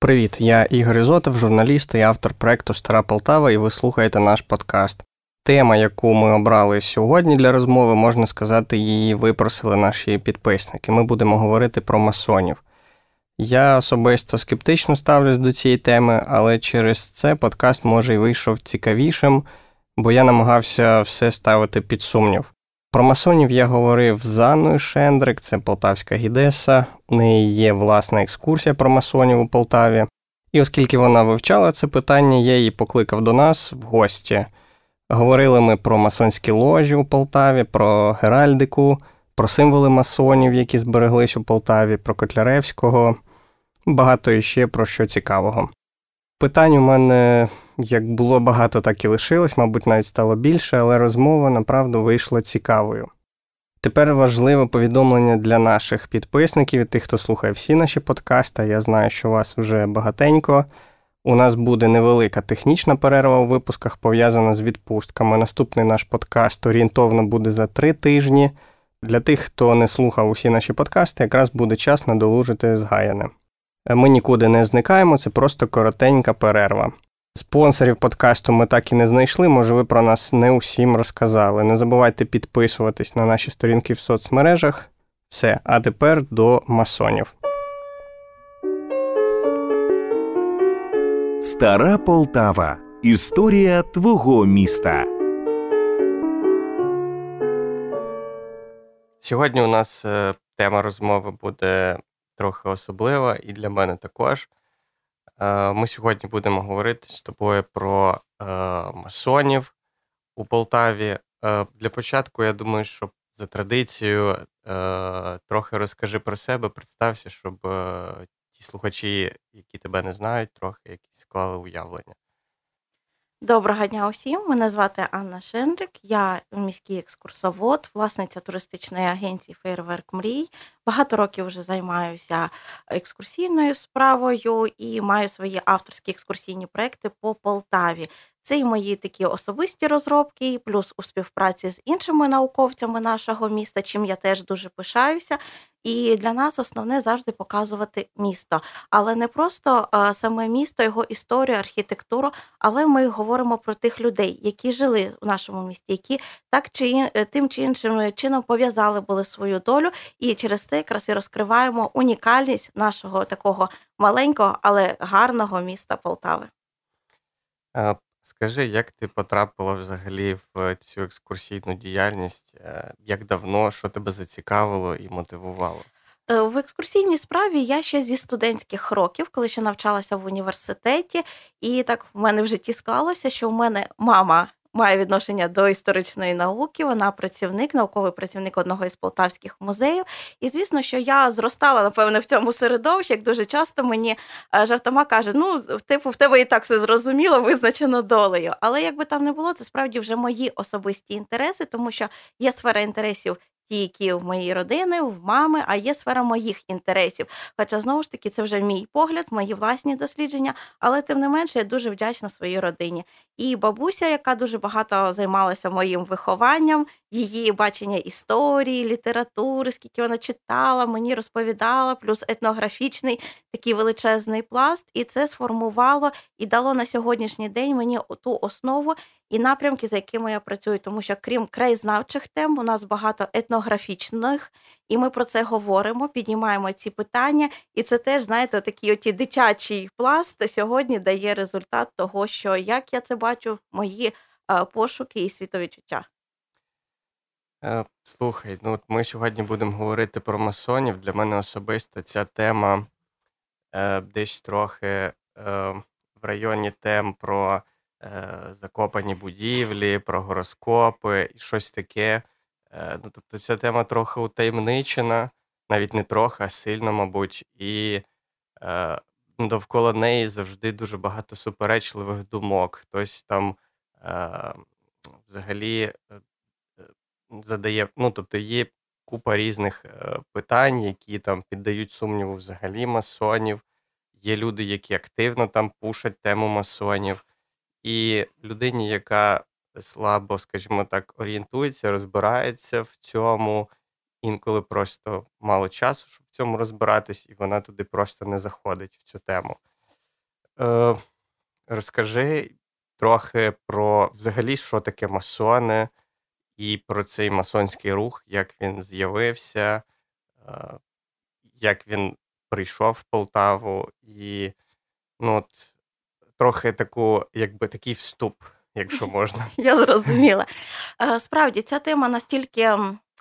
Привіт, я Ігор Ізотов, журналіст і автор проекту Стара Полтава, і ви слухаєте наш подкаст. Тема, яку ми обрали сьогодні для розмови, можна сказати, її випросили наші підписники. Ми будемо говорити про масонів. Я особисто скептично ставлюсь до цієї теми, але через це подкаст може й вийшов цікавішим, бо я намагався все ставити під сумнів. Про масонів я говорив з Анною Шендрик, це Полтавська гідеса. У неї є власна екскурсія про масонів у Полтаві. І оскільки вона вивчала це питання, я її покликав до нас в гості. Говорили ми про масонські ложі у Полтаві, про геральдику, про символи масонів, які збереглись у Полтаві, про Котляревського, багато іще про що цікавого. Питань у мене як було багато, так і лишилось, мабуть, навіть стало більше, але розмова направду вийшла цікавою. Тепер важливе повідомлення для наших підписників і тих, хто слухає всі наші подкасти. Я знаю, що вас вже багатенько. У нас буде невелика технічна перерва у випусках, пов'язана з відпустками. Наступний наш подкаст орієнтовно буде за три тижні. Для тих, хто не слухав усі наші подкасти, якраз буде час надолужити згаяне. Ми нікуди не зникаємо, це просто коротенька перерва. Спонсорів подкасту ми так і не знайшли, може, ви про нас не усім розказали. Не забувайте підписуватись на наші сторінки в соцмережах. Все, а тепер до масонів. Стара Полтава. Історія твого міста. Сьогодні у нас е, тема розмови буде трохи особлива і для мене також. Е, ми сьогодні будемо говорити з тобою про е, масонів у Полтаві. Е, для початку, я думаю, що за традицією трохи розкажи про себе, представся, щоб ті слухачі, які тебе не знають, трохи якісь склали уявлення. Доброго дня усім. Мене звати Анна Шендрик. Я міський екскурсовод, власниця туристичної агенції Фейерверк Мрій. Багато років вже займаюся екскурсійною справою і маю свої авторські екскурсійні проекти по Полтаві. Це і мої такі особисті розробки, плюс у співпраці з іншими науковцями нашого міста, чим я теж дуже пишаюся. І для нас основне завжди показувати місто, але не просто а, саме місто, його історію, архітектуру. Але ми говоримо про тих людей, які жили в нашому місті, які так чи е, тим чи іншим чином пов'язали були свою долю, і через це якраз і розкриваємо унікальність нашого такого маленького, але гарного міста Полтави. Скажи, як ти потрапила взагалі в цю екскурсійну діяльність? Е, як давно, що тебе зацікавило і мотивувало? Е, в екскурсійній справі я ще зі студентських років, коли ще навчалася в університеті, і так в мене в житті склалося, що в мене мама має відношення до історичної науки. Вона працівник, науковий працівник одного із полтавських музеїв. І звісно, що я зростала, напевне, в цьому середовищі, як дуже часто мені е, жартома каже: ну, типу, в тебе і так все зрозуміло, визначено долею. Але якби там не було, це справді вже мої особисті інтереси, тому що є сфера інтересів ті, які в моїй родини, в мами, а є сфера моїх інтересів. Хоча знову ж таки це вже мій погляд, мої власні дослідження, але тим не менше я дуже вдячна своїй родині. І бабуся, яка дуже багато займалася моїм вихованням, її бачення історії, літератури, скільки вона читала, мені розповідала, плюс етнографічний такий величезний пласт, і це сформувало і дало на сьогоднішній день мені ту основу і напрямки, за якими я працюю, тому що крім краєзнавчих тем, у нас багато етнографічних, і ми про це говоримо, піднімаємо ці питання, і це теж, знаєте, такий оті дитячий пласт сьогодні дає результат того, що як я це бачу, мої пошуки і світовідчуття. Е, слухай, ну от ми сьогодні будемо говорити про масонів. Для мене особисто ця тема е, десь трохи е, в районі тем про е, закопані будівлі, про гороскопи і щось таке. Е, ну, Тобто ця тема трохи утаємничена, навіть не трохи, а сильно, мабуть, і е, довкола неї завжди дуже багато суперечливих думок. Хтось там е, взагалі е, е, задає, ну тобто є купа різних е, питань, які там піддають сумніву взагалі масонів. Є люди, які активно там пушать тему масонів. І людині, яка слабо, скажімо так, орієнтується, розбирається в цьому, інколи просто мало часу, щоб в цьому розбиратись, і вона туди просто не заходить в цю тему. Е, Розкажи трохи про взагалі, що таке масони, і про цей масонський рух, як він з'явився, е, як він прийшов в Полтаву, і ну, от, трохи таку, якби такий вступ, якщо можна. Я зрозуміла. Е, справді, ця тема настільки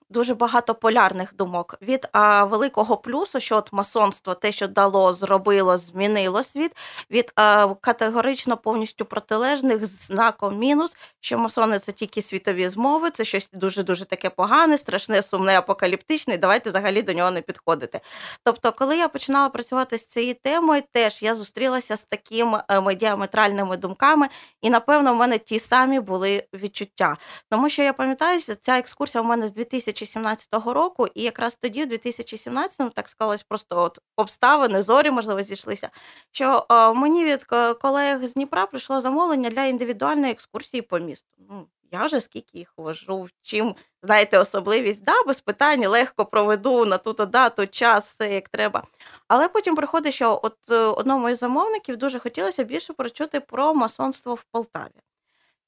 дуже багато полярних думок від а, великого плюсу, що от масонство, те, що дало, зробило, змінило світ, від а, категорично повністю протилежних знаком мінус, що масони це тільки світові змови, це щось дуже дуже таке погане, страшне, сумне, апокаліптичне. Давайте взагалі до нього не підходити. Тобто, коли я починала працювати з цією темою, теж я зустрілася з такими е, діаметральними думками, і напевно в мене ті самі були відчуття, тому що я пам'ятаю, ця екскурсія у мене з 2000 2017 року, і якраз тоді, в 2017-му, так склалось просто от обставини, зорі, можливо, зійшлися. Що мені від колег з Дніпра прийшло замовлення для індивідуальної екскурсії по місту. Ну, я вже скільки їх вожу, чим, знаєте, особливість, да, без питань, легко проведу на ту дату, час, все як треба. Але потім приходить, що от е, одному із замовників дуже хотілося більше прочути про масонство в Полтаві.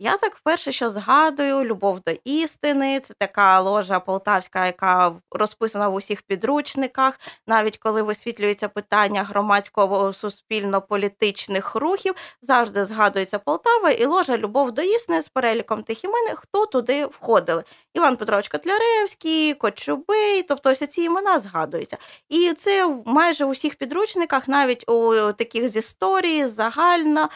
Я так вперше, що згадую, любов до істини. Це така ложа полтавська, яка розписана в усіх підручниках. Навіть коли висвітлюється питання громадського суспільно-політичних рухів, завжди згадується Полтава і ложа Любов до істини з переліком тих імен, хто туди входили. Іван Петрович Котляревський, Кочубей, тобто ось ці імена згадуються. І це майже у всіх підручниках, навіть у таких з історії, загально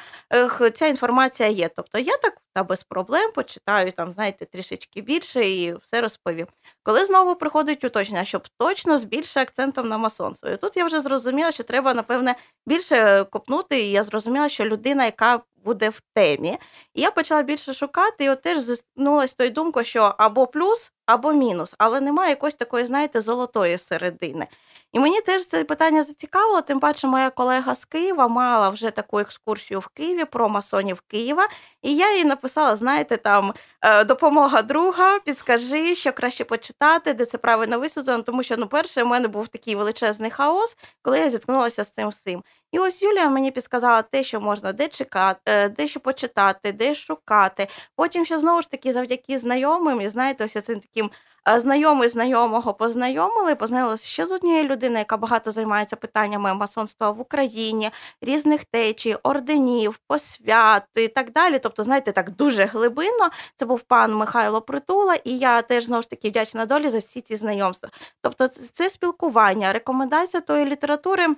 ця інформація є. Тобто я так та без проблем почитаю там, знаєте, трішечки більше і все розповім. Коли знову приходить уточнення, щоб точно з більше акцентом на масонство. І тут я вже зрозуміла, що треба, напевне, більше копнути, і я зрозуміла, що людина, яка буде в темі. І я почала більше шукати, і от теж зіткнулася з тою думкою, що або плюс, або мінус, але немає якоїсь такої, знаєте, золотої середини. І мені теж це питання зацікавило, тим паче моя колега з Києва мала вже таку екскурсію в Києві про масонів Києва. І я їй написала: знаєте, там е, допомога друга, підскажи, що краще почитати, де це правильно висвітлено, тому що, ну, перше, у мене був такий величезний хаос, коли я зіткнулася з цим всім. І ось Юлія мені підсказала те, що можна де чекати, е, де що почитати, де шукати. Потім ще знову ж таки, завдяки знайомим, і знаєте, ось цим таким знайомий знайомого познайомили, познайомилися ще з однією людиною, яка багато займається питаннями масонства в Україні, різних течій, орденів, посвят і так далі. Тобто, знаєте, так дуже глибинно. Це був пан Михайло Притула, і я теж знову ж таки вдячна долі за всі ці знайомства. Тобто, це спілкування, рекомендація тої літератури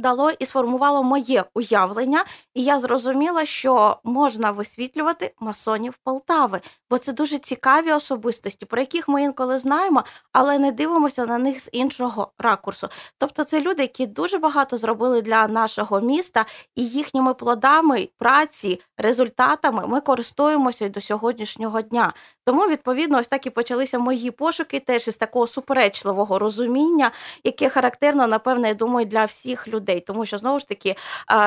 дало і сформувало моє уявлення, і я зрозуміла, що можна висвітлювати масонів Полтави, бо це дуже цікаві особистості, про яких ми інколи знаємо, але не дивимося на них з іншого ракурсу. Тобто, це люди, які дуже багато зробили для нашого міста, і їхніми плодами праці, результатами ми користуємося і до сьогоднішнього дня. Тому, відповідно, ось так і почалися мої пошуки, теж із такого суперечливого розуміння, яке характерно, напевне, я думаю, для всіх людей, тому що знову ж таки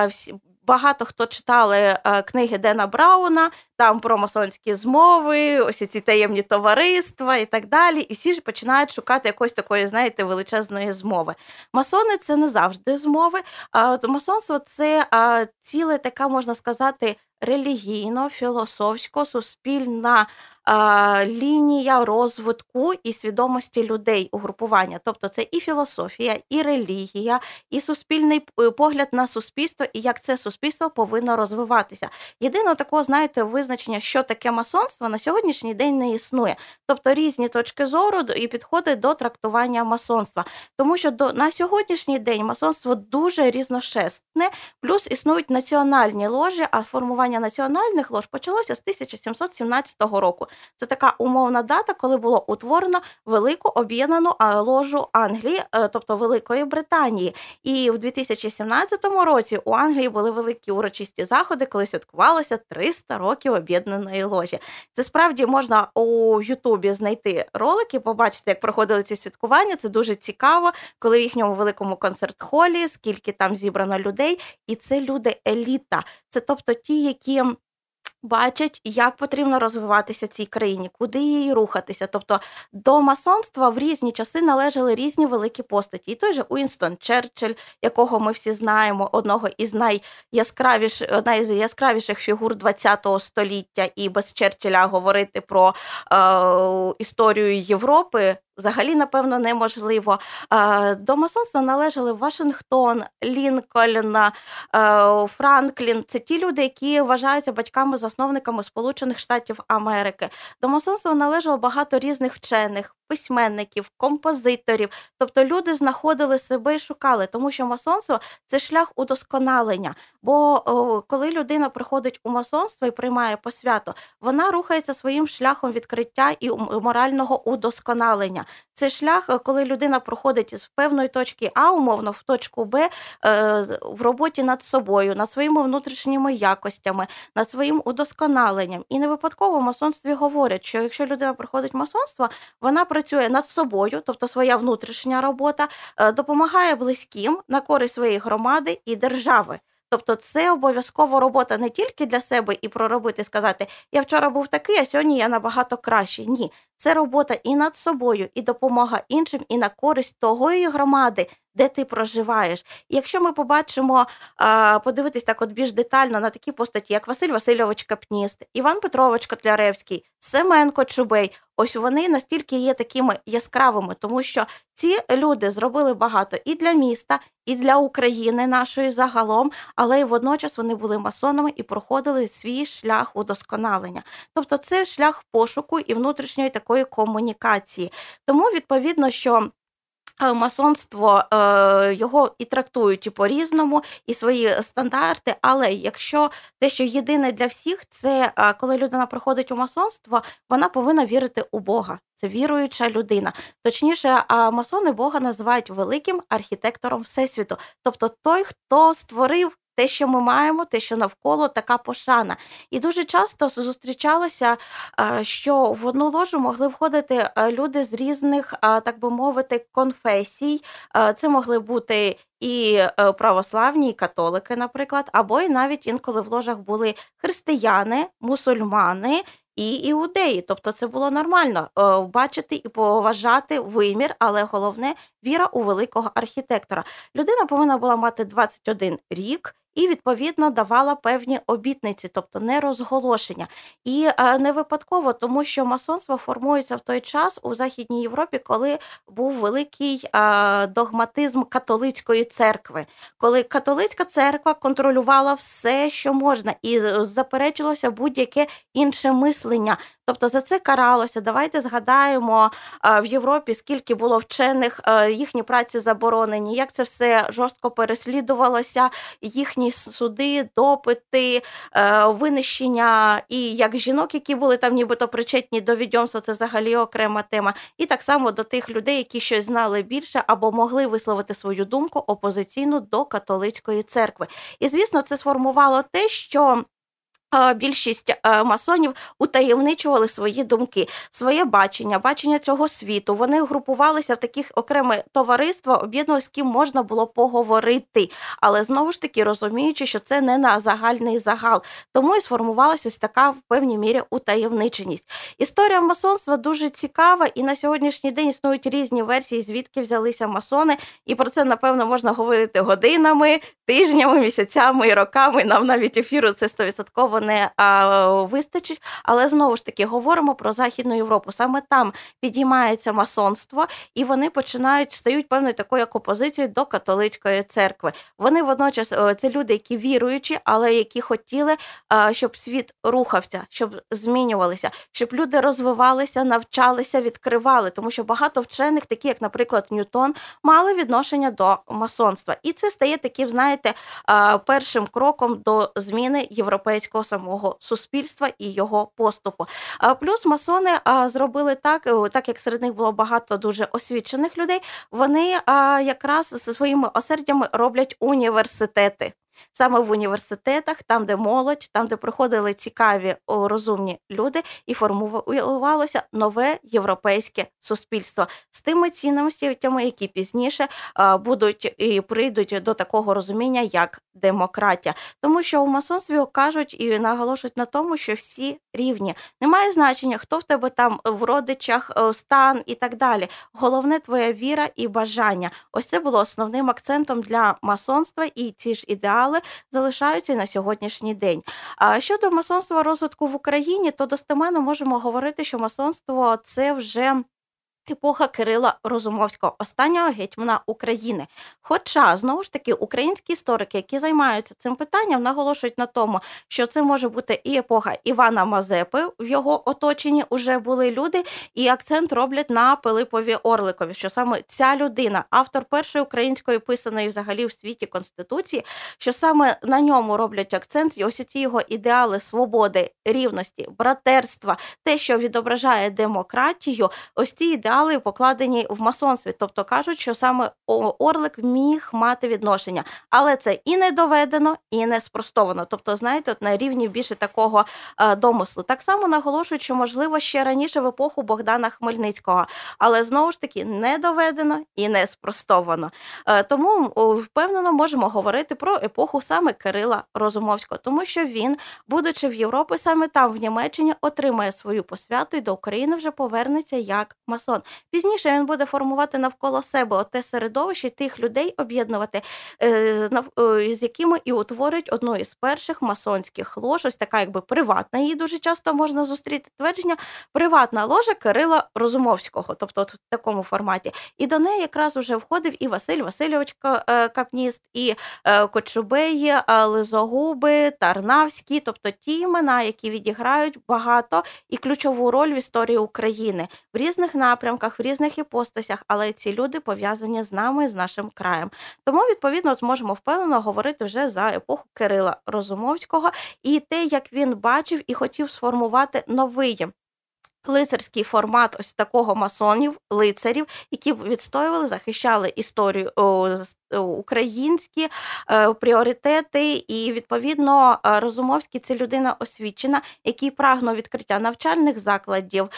всі. Багато хто читали книги Дена Брауна, там про масонські змови, ось ці таємні товариства і так далі. І всі ж починають шукати якоїсь такої, знаєте, величезної змови. Масони це не завжди змови. А масонство це ціле така, можна сказати, релігійно, філософсько, суспільна лінія розвитку і свідомості людей угрупування. Тобто це і філософія, і релігія, і суспільний е, погляд на суспільство, і як це суспільство повинно розвиватися. Єдине такого, знаєте, визначення, що таке масонство, на сьогоднішній день не існує. Тобто різні точки зору і підходи до трактування масонства. Тому що до на сьогоднішній день масонство дуже різношестне, плюс існують національні ложі, а формування національних лож почалося з 1717 року. Це така умовна дата, коли було утворено велику об'єднану ложу Англії, е, тобто Великої Британії. І в 2017 році у Англії були великі урочисті заходи, коли святкувалося 300 років об'єднаної ложі. Це справді можна у Ютубі знайти ролики, побачити, як проходили ці святкування. Це дуже цікаво, коли в їхньому великому концерт-холі, скільки там зібрано людей, і це люди еліта. Це тобто ті, які Бачать, як потрібно розвиватися цій країні, куди їй рухатися. Тобто до масонства в різні часи належали різні великі постаті. І той же Уінстон Черчилль, якого ми всі знаємо, одного із найяскравіших одна із яскравіших фігур ХХ століття, і без Черчилля говорити про е, історію Європи взагалі, напевно, неможливо. До масонства належали Вашингтон, Лінкольн, Франклін. Це ті люди, які вважаються батьками-засновниками Сполучених Штатів Америки. До масонства належало багато різних вчених, письменників, композиторів. Тобто люди знаходили себе і шукали, тому що масонство це шлях удосконалення. Бо о, коли людина приходить у масонство і приймає посвято, вона рухається своїм шляхом відкриття і морального удосконалення. Це шлях, е, коли людина проходить з певної точки А, умовно, в точку Б е, в роботі над собою, над своїми внутрішніми якостями, над своїм удосконаленням. І не випадково в масонстві говорять, що якщо людина приходить в масонство, вона працює над собою, тобто своя внутрішня робота, е, допомагає близьким на користь своєї громади і держави. Тобто це обов'язково робота не тільки для себе і проробити, сказати, я вчора був такий, а сьогодні я набагато кращий. Ні, це робота і над собою, і допомога іншим, і на користь того громади, де ти проживаєш. І якщо ми побачимо, подивитись так от більш детально на такі постаті, як Василь Васильович Капніст, Іван Петрович Котляревський, Семен Кочубей, ось вони настільки є такими яскравими, тому що ці люди зробили багато і для міста, і для України нашої загалом, але й водночас вони були масонами і проходили свій шлях удосконалення. Тобто, це шлях пошуку і внутрішньої такої комунікації. Тому відповідно, що масонство е, його і трактують і по-різному, і свої стандарти. Але якщо те, що єдине для всіх, це е, коли людина приходить у масонство, вона повинна вірити у Бога. Це віруюча людина. Точніше, масони Бога називають великим архітектором Всесвіту, тобто той, хто створив те, що ми маємо, те, що навколо така пошана. І дуже часто зустрічалося, е, що в одну ложу могли входити е, люди з різних, е, так би мовити, конфесій. Це могли бути. І православні, і католики, наприклад, або і навіть інколи в ложах були християни, мусульмани і іудеї. Тобто це було нормально бачити і поважати вимір, але головне віра у великого архітектора. Людина повинна була мати 21 рік і відповідно давала певні обітниці, тобто не розголошення. І е, не випадково, тому що масонство формується в той час у Західній Європі, коли був великий е, догматизм католицької церкви, коли католицька церква контролювала все, що можна, і заперечилося будь-яке інше мислення. Тобто за це каралося. Давайте згадаємо е, в Європі, скільки було вчених, їхні праці заборонені, як це все жорстко переслідувалося, їхні суди, допити, е, винищення і як жінок, які були там, нібито причетні до відьомства, це взагалі окрема тема. І так само до тих людей, які щось знали більше або могли висловити свою думку опозиційну до католицької церкви. І звісно, це сформувало те, що Більшість е, масонів утаємничували свої думки, своє бачення, бачення цього світу. Вони групувалися в таких окреме товариства, об'єднувалися, з ким можна було поговорити, але знову ж таки розуміючи, що це не на загальний загал. Тому і сформувалася ось така в певній мірі утаємниченість. Історія масонства дуже цікава, і на сьогоднішній день існують різні версії, звідки взялися масони, і про це напевно можна говорити годинами, тижнями, місяцями і роками. Нам навіть ефіру це стовідсотково не вистачить. Але знову ж таки говоримо про Західну Європу. Саме там підіймається масонство, і вони починають стають певною такою як опозицією до католицької церкви. Вони водночас е, це люди, які віруючі, але які хотіли, щоб світ рухався, щоб змінювалися, щоб люди розвивалися, навчалися, відкривали, тому що багато вчених, такі як, наприклад, Ньютон, мали відношення до масонства, і це стає таким, знаєте, першим кроком до зміни європейського самого суспільства і його поступу. Плюс масони зробили так, е, так як серед них було багато дуже освічених людей. Вони якраз зі своїми осердями роблять університети. Саме в університетах, там, де молодь, там, де приходили цікаві розумні люди, і формувалося нове європейське суспільство з тими цінностями, які пізніше будуть і прийдуть до такого розуміння, як демократія. Тому що у масонстві кажуть і наголошують на тому, що всі рівні. Немає значення, хто в тебе там в родичах, стан і так далі. Головне твоя віра і бажання. Ось це було основним акцентом для масонства, і ці ж ідеали залишаються і на сьогоднішній день. А щодо масонства розвитку в Україні, то достеменно можемо говорити, що масонство це вже Епоха Кирила Розумовського, останнього гетьмана України. Хоча знову ж таки українські історики, які займаються цим питанням, наголошують на тому, що це може бути і епоха Івана Мазепи. В його оточенні вже були люди, і акцент роблять на Пилипові Орликові. Що саме ця людина, автор першої української писаної взагалі в світі конституції, що саме на ньому роблять акцент, і ось ці його ідеали свободи, рівності, братерства, те, що відображає демократію, ось ці ідеали ідеали покладені в масонстві, тобто кажуть, що саме Орлик міг мати відношення, але це і не доведено, і не спростовано. Тобто, знаєте, от на рівні більше такого е, домислу. Так само наголошують, що можливо ще раніше в епоху Богдана Хмельницького, але знову ж таки не доведено і не спростовано. Е, тому впевнено можемо говорити про епоху саме Кирила Розумовського, тому що він, будучи в Європі, саме там в Німеччині отримає свою посвяту і до України вже повернеться як масон. Пізніше він буде формувати навколо себе те середовище тих людей, об'єднувати, е, е, з якими і утворюють одну із перших масонських лож, ось така, якби приватна. Її дуже часто можна зустріти твердження приватна ложа Кирила Розумовського, тобто от в такому форматі. І до неї якраз уже входив і Василь Васильович е, Капніст, і Кочубеї, Лизогуби, Тарнавські, тобто ті імена, які відіграють багато і ключову роль в історії України в різних напрямках напрямках, в різних іпостасях, але ці люди пов'язані з нами, з нашим краєм. Тому, відповідно, зможемо впевнено говорити вже за епоху Кирила Розумовського і те, як він бачив і хотів сформувати новий. Лицарський формат ось такого масонів, лицарів, які відстоювали, захищали історію Е, українські е, пріоритети, і відповідно е, Розумовський це людина освічена, який прагнув відкриття навчальних закладів.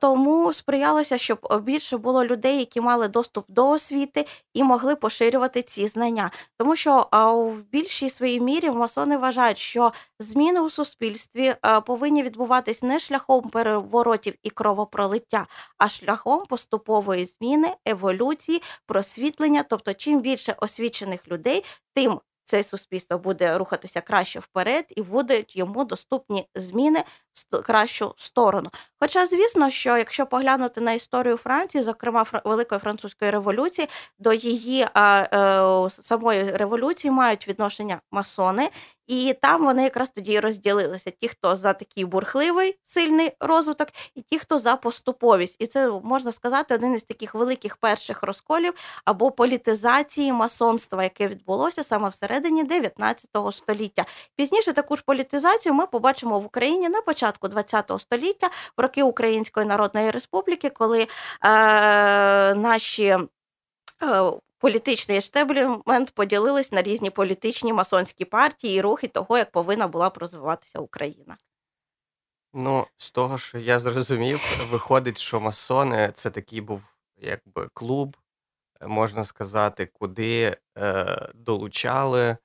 Тому сприялося, щоб більше було людей, які мали доступ до освіти і могли поширювати ці знання. Тому що в більшій своїй мірі масони вважають, що зміни у суспільстві повинні відбуватись не шляхом переворотів і кровопролиття, а шляхом поступової зміни, еволюції, просвітлення. Тобто, чим більше освічених людей, тим це суспільство буде рухатися краще вперед і будуть йому доступні зміни кращу сторону. Хоча, звісно, що якщо поглянути на історію Франції, зокрема Великої французької революції, до її а, е, самої революції мають відношення масони, і там вони якраз тоді розділилися: ті, хто за такий бурхливий сильний розвиток, і ті, хто за поступовість. І це можна сказати один із таких великих перших розколів або політизації масонства, яке відбулося саме всередині 19 століття. Пізніше таку ж політизацію ми побачимо в Україні на початку ХХ століття, в роки Української Народної Республіки, коли е, наші. Е, політичний ештеблімент поділились на різні політичні масонські партії і рухи того, як повинна була розвиватися Україна. Ну, з того, що я зрозумів, виходить, що масони це такий був якби клуб, можна сказати, куди е, долучали е,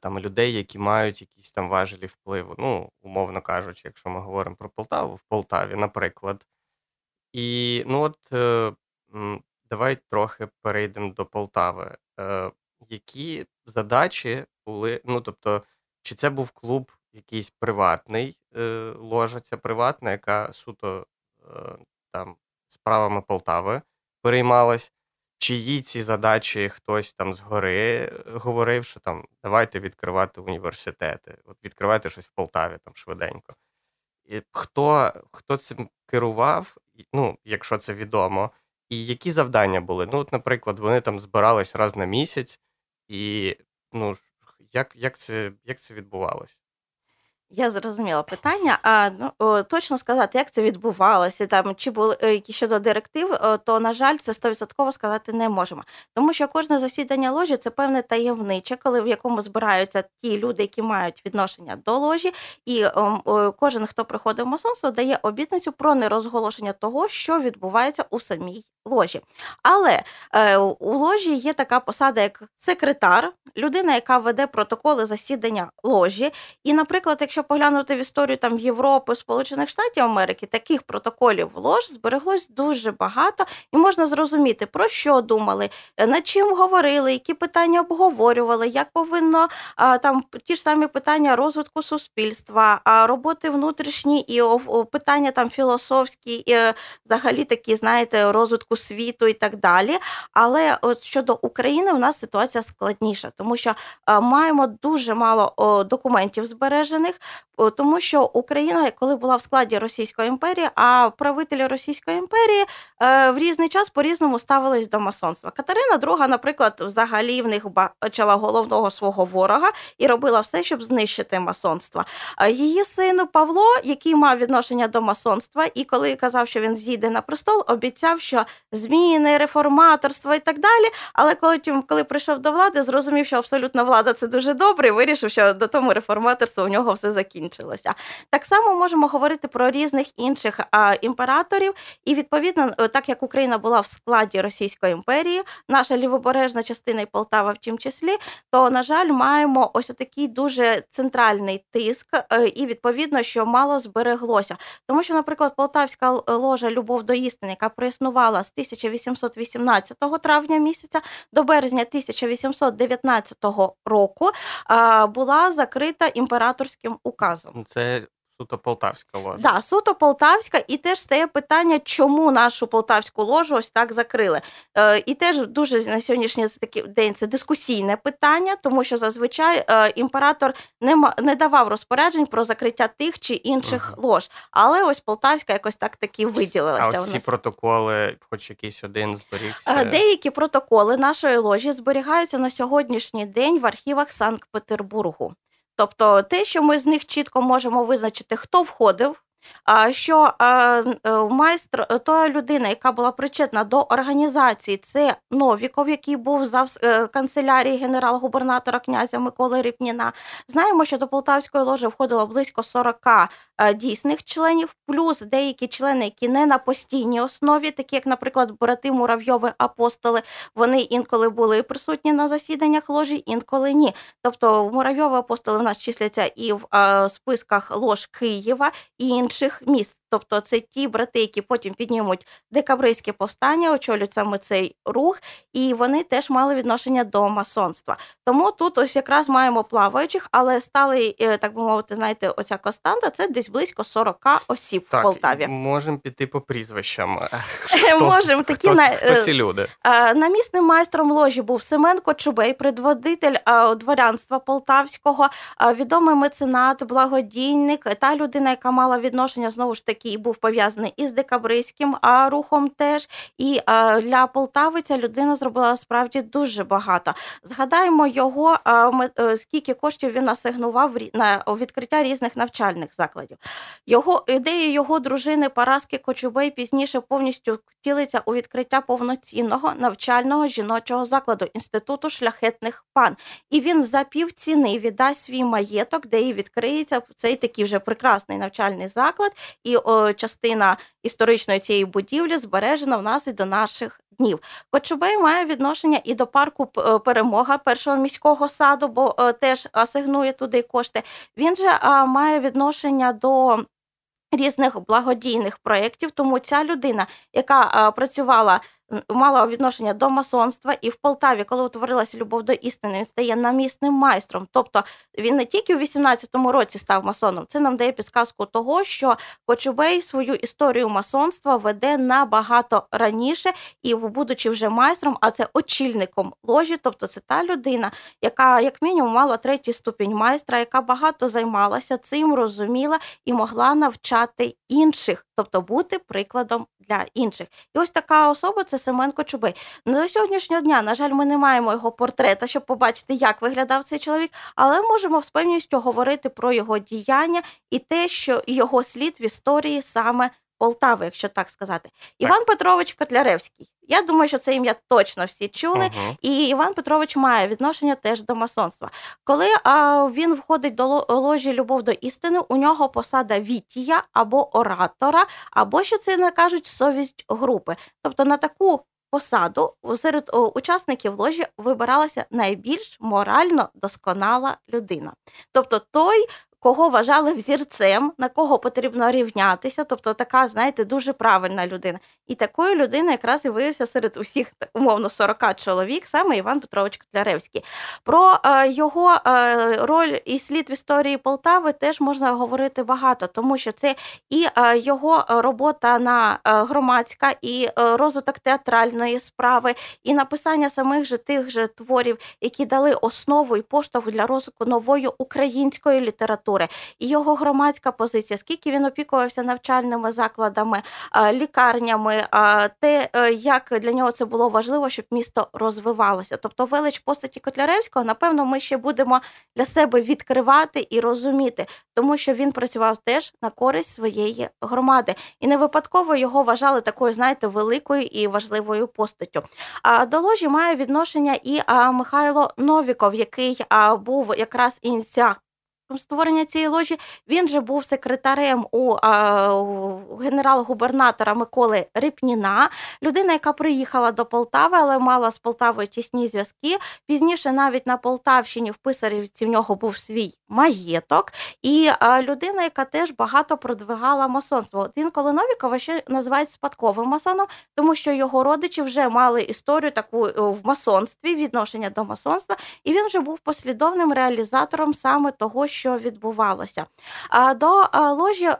там людей, які мають якісь там важелі впливу. Ну, умовно кажучи, якщо ми говоримо про Полтаву, в Полтаві, наприклад. І ну от е, Давай трохи перейдемо до Полтави. Е, Які задачі були? Ну, тобто, чи це був клуб якийсь приватний, е, ложа ця приватна, яка суто е, там справами Полтави переймалась, чи їй ці задачі хтось там згори говорив, що там давайте відкривати університети, от відкривайте щось в Полтаві там швиденько. І Хто хто цим керував, ну, якщо це відомо, і які завдання були? Ну, от, наприклад, вони там збирались раз на місяць, і ну, як як, це як це відбувалось? Я зрозуміла питання. А ну точно сказати, як це відбувалося, там чи були е, щодо директив, е, то на жаль, це стовідсотково сказати не можемо. Тому що кожне засідання ложі це певне таємниче, коли в якому збираються ті люди, які мають відношення до ложі, і ом, кожен, хто приходить в масонство, дає обітницю про нерозголошення того, що відбувається у самій ложі. Але е, у ложі є така посада, як секретар, людина, яка веде протоколи засідання ложі. І, наприклад, якщо поглянути в історію там Європи, Сполучених Штатів Америки, таких протоколів лож збереглось дуже багато, і можна зрозуміти, про що думали, е, над чим говорили, які питання обговорювали, як повинно а, там ті ж самі питання розвитку суспільства, роботи внутрішні і о, питання там філософські, і, е, взагалі такі, знаєте, розвитку світу і так далі. Але от щодо України, у нас ситуація складніша, тому що е, маємо дуже мало документів збережених, тому що Україна, коли була в складі Російської імперії, а правителі Російської імперії е, в різний час по різному ставились до масонства. Катерина II, наприклад, взагалі в них бачила головного свого ворога і робила все, щоб знищити масонство. Її син Павло, який мав відношення до масонства, і коли казав, що він зійде на престол, обіцяв, що зміни, реформаторство і так далі. Але коли коли прийшов до влади, зрозумів, що абсолютна влада це дуже добре, і вирішив, що до тому реформаторства у нього все закінчилося. Так само можемо говорити про різних інших а, імператорів, і відповідно, е, так як Україна була в складі Російської імперії, наша лівобережна частина і Полтава, в тім числі, то на жаль, маємо ось такий дуже центральний тиск, е, і відповідно, що мало збереглося, тому що, наприклад, Полтавська ложа Любов до істини, яка проіснувала з 1818 травня місяця до березня 1819 року була закрита імператорським указом. Це Суто полтавська ложа. Да, суто полтавська, і теж стає питання, чому нашу полтавську ложу ось так закрили. Е, І теж дуже на сьогоднішній день це дискусійне питання, тому що зазвичай е, імператор не не давав розпоряджень про закриття тих чи інших угу. лож. Але ось полтавська якось так таки виділилася. А ось ці протоколи, хоч якийсь один зберігся. Е, деякі протоколи нашої ложі зберігаються на сьогоднішній день в архівах Санкт-Петербургу. Тобто те, що ми з них чітко можемо визначити, хто входив що е, майстр, та людина, яка була причетна до організації, це Новіков, який був за е, канцелярії генерал-губернатора князя Миколи Ріпніна. Знаємо, що до Полтавської ложі входило близько 40 е, дійсних членів, плюс деякі члени, які не на постійній основі, такі як, наприклад, брати Муравйови апостоли, вони інколи були присутні на засіданнях ложі, інколи ні. Тобто Муравйови апостоли в нас числяться і в списках лож Києва, і інших міст. Тобто це ті брати, які потім піднімуть декабристське повстання, очолюють саме цей рух, і вони теж мали відношення до масонства. Тому тут ось якраз маємо плаваючих, але стали, е, так би мовити, знаєте, оця костанта це десь близько 40 осіб так, в Полтаві. Можемо піти по прізвищам. Можемо такі хто, на хто ці люди. Намісним майстром ложі був Семен Кочубей, предводитель дворянства полтавського, відомий меценат, благодійник, та людина, яка мала відношення знову ж таки який був пов'язаний із декабристським рухом, теж і для Полтави ця людина зробила справді дуже багато. Згадаємо його, е, скільки коштів він асигнував на відкриття різних навчальних закладів. Його ідея його дружини Параски Кочубей пізніше повністю втілиться у відкриття повноцінного навчального жіночого закладу інституту шляхетних пан. І він за півціни віддасть свій маєток, де і відкриється цей такий вже прекрасний навчальний заклад. І частина історичної цієї будівлі збережена в нас і до наших днів. Кочубей має відношення і до парку е, перемога першого міського саду, бо е, теж асигнує туди кошти. Він же має відношення до. Різних благодійних проєктів, тому ця людина, яка працювала мала відношення до масонства, і в Полтаві, коли утворилася любов до істини, він стає намісним майстром. Тобто він не тільки у 18-му році став масоном, це нам дає підсказку того, що Кочубей свою історію масонства веде набагато раніше і, будучи вже майстром, а це очільником ложі, тобто це та людина, яка, як мінімум, мала третій ступінь майстра, яка багато займалася цим, розуміла і могла навчати інших, тобто бути прикладом для інших. І ось така особа це Семен Кочубей. На сьогоднішнього дня, на жаль, ми не маємо його портрета, щоб побачити, як виглядав цей чоловік, але можемо з певністю говорити про його діяння і те, що його слід в історії саме Полтави, якщо так сказати. Іван Петрович Котляревський. Я думаю, що це ім'я точно всі чули. Угу. І Іван Петрович має відношення теж до масонства. Коли а, він входить до ложі Любов до істини, у нього посада вітія або оратора, або ще це не кажуть совість групи. Тобто на таку посаду серед учасників ложі вибиралася найбільш морально досконала людина. Тобто той. Кого вважали взірцем, на кого потрібно рівнятися, тобто така, знаєте, дуже правильна людина. І такою людиною якраз і виявився серед усіх умовно 40 чоловік, саме Іван Петрович Котляревський. Про е, його е, роль і слід в історії Полтави теж можна говорити багато, тому що це і е, його робота на громадська, і розвиток театральної справи, і написання самих же тих же творів, які дали основу і поштовх для розвитку нової української літератури, і його громадська позиція, скільки він опікувався навчальними закладами, е, лікарнями, е, те, е, як для нього це було важливо, щоб місто розвивалося. Тобто, велич постаті Котляревського, напевно, ми ще будемо для себе відкривати і розуміти, тому що він працював теж на користь своєї громади, і не випадково його вважали такою, знаєте, великою і важливою постаттю. До ложі має відношення і Михайло Новіков, який був якраз ініціатором створення цієї ложі. Він же був секретарем у, а, у генерал-губернатора Миколи Рипніна, людина, яка приїхала до Полтави, але мала з Полтавою тісні зв'язки. Пізніше навіть на Полтавщині в Писарівці в нього був свій маєток, і а, людина, яка теж багато продвигала масонство. От Інколи Новікова ще називають спадковим масоном, тому що його родичі вже мали історію таку е, в масонстві, відношення до масонства, і він вже був послідовним реалізатором саме того, що відбувалося. До ложі.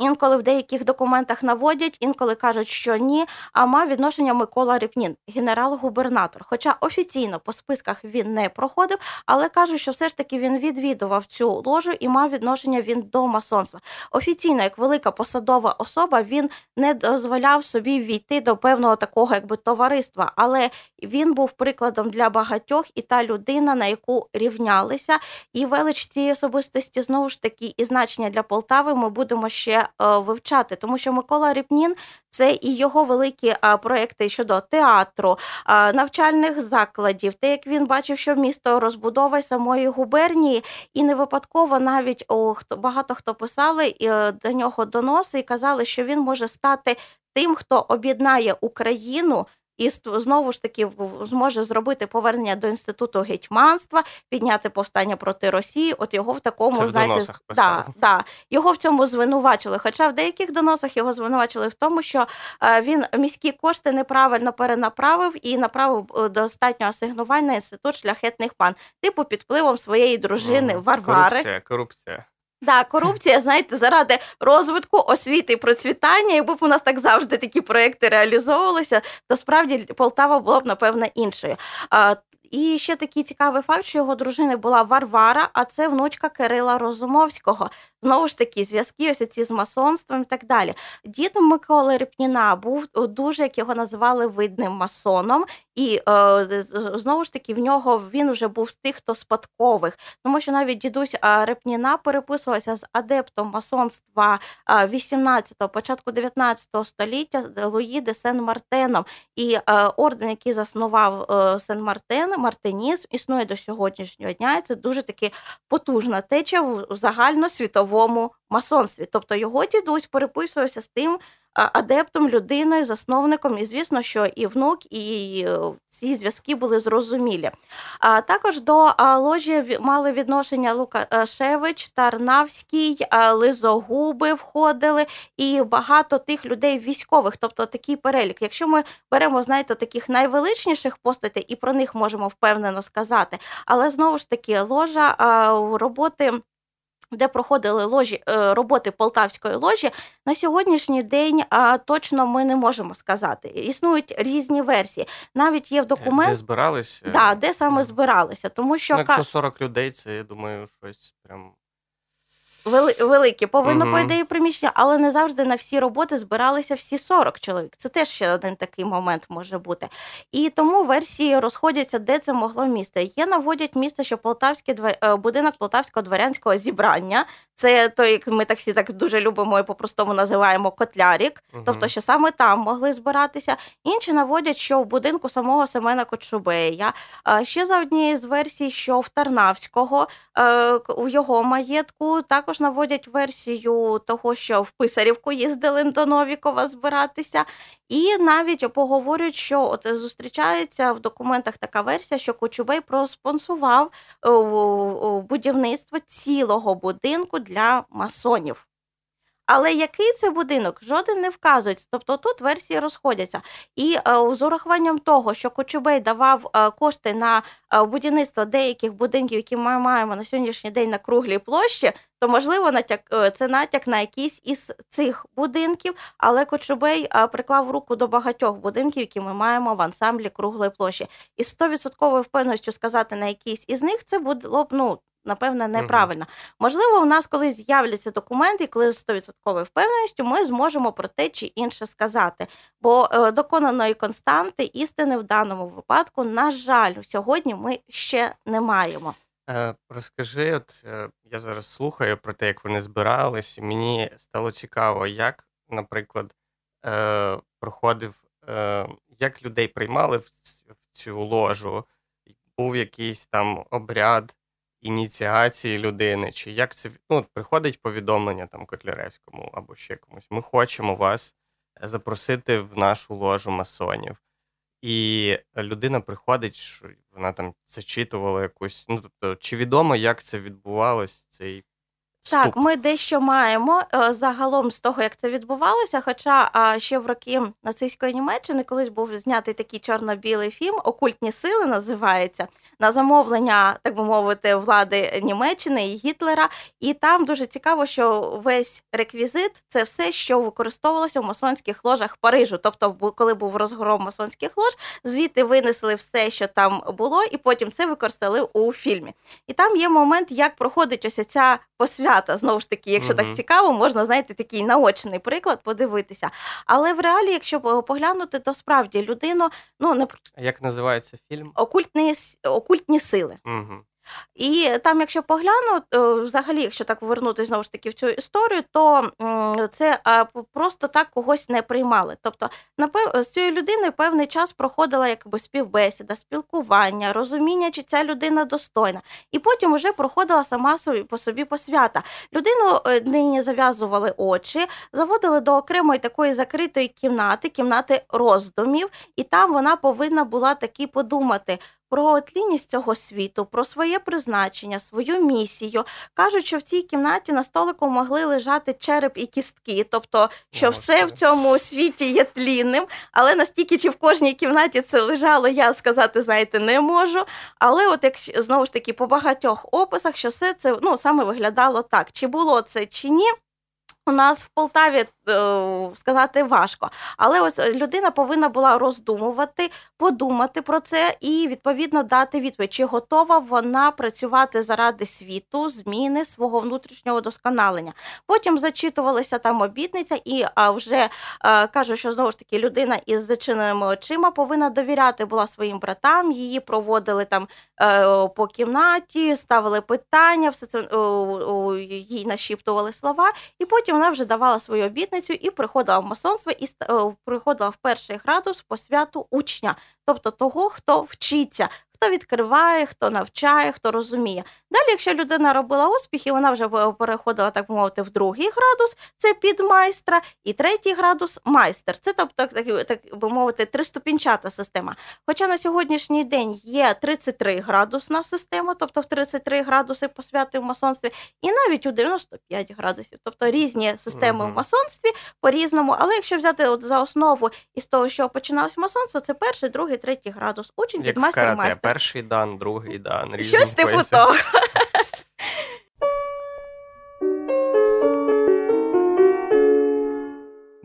Інколи в деяких документах наводять, інколи кажуть, що ні. А мав відношення Микола Ріпнін, генерал-губернатор. Хоча офіційно по списках він не проходив, але кажуть, що все ж таки він відвідував цю ложу і мав відношення він до масонства. Офіційно, як велика посадова особа, він не дозволяв собі війти до певного такого, якби товариства, але він був прикладом для багатьох і та людина, на яку рівнялися. І велич цієї особистості знову ж таки і значення для Полтави ми будемо ще вивчати, тому що Микола Ріпнін це і його великі е, проекти щодо театру, е, навчальних закладів, те, як він бачив, що місто розбудова самої губернії, і не випадково навіть о, хто багато хто писали е, до нього доноси і казали, що він може стати тим, хто об'єднає Україну. І знову ж таки зможе зробити повернення до інституту гетьманства, підняти повстання проти Росії. От його в такому Це в знаєте, доносах да, да, його в цьому звинувачили. Хоча в деяких доносах його звинувачили в тому, що е, він міські кошти неправильно перенаправив і направив е, достатньо асигнувань на інститут шляхетних пан, типу під впливом своєї дружини. Варвари. Корупція, корупція. Да, корупція, знаєте, заради розвитку освіти і процвітання. Якби у нас так завжди такі проекти реалізовувалися, то справді Полтава була б напевно іншою. І ще такий цікавий факт, що його дружина була Варвара, а це внучка Кирила Розумовського. Знову ж таки, зв'язки ось ці з масонством і так далі. Дід Миколи Репніна був дуже, як його називали, видним масоном, і е, знову ж таки в нього він вже був з тих, хто спадкових, тому що навіть дідусь Репніна переписувався з адептом масонства а, 18-го, початку 19 століття Луї де Сен-Мартеном. І е, орден, який заснував е, Сен-Мартен, мартинізм, існує до сьогоднішнього дня. І це дуже таки потужна теча в в загальносвітовому масонстві. Тобто його дідусь переписувався з тим адептом, людиною, засновником, і звісно, що і внук, і е, ці зв'язки були зрозумілі. А також до ложі мали відношення Лукашевич, Тарнавський, Лизогуби входили, і багато тих людей військових, тобто такий перелік. Якщо ми беремо, знаєте, таких найвеличніших постатей, і про них можемо впевнено сказати, але знову ж таки, ложа роботи. Де проходили ложі е, роботи полтавської ложі на сьогоднішній день а, точно ми не можемо сказати. Існують різні версії. Навіть є в Де документ, збирались? е, да, де саме збиралися, тому що Ну, якщо 40 людей, це, я думаю, щось прям. Вели, великі, повинно Мгм. по ідеї приміщення, але не завжди на всі роботи збиралися всі 40 чоловік. Це теж ще один такий момент може бути. І тому версії розходяться, де це могло місце. Є наводять місце, що Полтавський е, будинок Полтавського дворянського зібрання. Це той, як ми так всі так дуже любимо і по-простому називаємо котлярік. Мгм. Тобто, що саме там могли збиратися. Інші наводять, що в будинку самого Семена Кочубея. Ще за однією з версій, що в Тарнавського е, у його маєтку також наводять версію того, що в Писарівку їздили до Новікова збиратися. І навіть поговорюють, що от зустрічається в документах така версія, що Кочубей проспонсував е, будівництво цілого будинку для масонів. Але який це будинок, жоден не вказується. Тобто тут версії розходяться. І е, з урахуванням того, що Кочубей давав е, кошти на е, будівництво деяких будинків, які ми маємо на сьогоднішній день на круглій площі, то можливо натяк це натяк на якийсь із цих будинків. Але Кочубей приклав руку до багатьох будинків, які ми маємо в ансамблі круглої площі. І з 100% впевненістю сказати на якийсь із них це було б ну. Напевне, неправильно. Можливо, у нас колись з'являться документи, коли з 100% впевненістю ми зможемо про те чи інше сказати. Бо е, доконаної константи істини в даному випадку, на жаль, сьогодні ми ще не маємо. Е, розкажи, от е, я зараз слухаю про те, як вони збирались, і мені стало цікаво, як, наприклад, е, проходив, е, як людей приймали в, в цю ложу, був якийсь там обряд ініціації людини, чи як це ну, приходить повідомлення там Котляревському або ще комусь. Ми хочемо вас запросити в нашу ложу масонів. І людина приходить, що вона там зачитувала якусь. Ну тобто, чи відомо, як це відбувалось, цей вступ? Так, ми дещо маємо е, загалом з того, як це відбувалося. Хоча ще в роки нацистської Німеччини колись був знятий такий чорно-білий фільм Окультні сили називається на замовлення, так би мовити, влади Німеччини і Гітлера. І там дуже цікаво, що весь реквізит це все, що використовувалося в масонських ложах Парижу. Тобто, коли був розгром масонських лож, звідти винесли все, що там було, і потім це використали у фільмі. І там є момент, як проходить ось ця посвята. Знову ж таки, якщо Мгм. так цікаво, можна знаєте такий наочний приклад подивитися. Але в реалі, якщо поглянути, то справді людину ну не Як називається фільм? окультні, с- окультні сили. Угу. І там, якщо поглянути, взагалі, якщо так повернутися знову ж таки в цю історію, то це просто так когось не приймали. Тобто, з цією людиною певний час проходила якби співбесіда, спілкування, розуміння, чи ця людина достойна. І потім вже проходила сама собі по собі посвята. Людину е, нині зав'язували очі, заводили до окремої такої закритої кімнати, кімнати роздумів, і там вона повинна була таки подумати про тлінність цього світу, про своє призначення, свою місію. Кажуть, що в цій кімнаті на столику могли лежати череп і кістки, тобто, що О, все в цьому світі є тлінним, але настільки чи в кожній кімнаті це лежало, я сказати, знаєте, не можу. Але от як знову ж таки по багатьох описах, що все це ну саме виглядало так. Чи було це чи ні? У нас в Полтаві е, сказати важко, але ось е, людина повинна була роздумувати, подумати про це і відповідно дати відповідь, чи готова вона працювати заради світу, зміни свого внутрішнього досконалення. Потім зачитувалася там обітниця, і вже е, кажуть, що знову ж таки людина із зачиненими очима повинна довіряти була своїм братам. Її проводили там по кімнаті, ставили питання, все це їй нашіптували слова, і потім вона вже давала свою обітницю і приходила в масонство і е, приходила в перший градус по святу учня, тобто того, хто вчиться. Хто відкриває, хто навчає, хто розуміє. Далі, якщо людина робила успіхи, вона вже переходила, так би мовити, в другий градус, це підмайстра, і третій градус майстер. Це тобто, так, так би мовити, триступінчата система. Хоча на сьогоднішній день є 33 градусна система, тобто в 33 градуси посвяти в масонстві, і навіть у 95 градусів, тобто різні системи Мгм. в масонстві по-різному. Але якщо взяти от за основу із того, що починалось масонство, це перший, другий, третій градус. Учень, Як в підмайстер, майстер. Перший дан, другий дан. різні Щось типу того.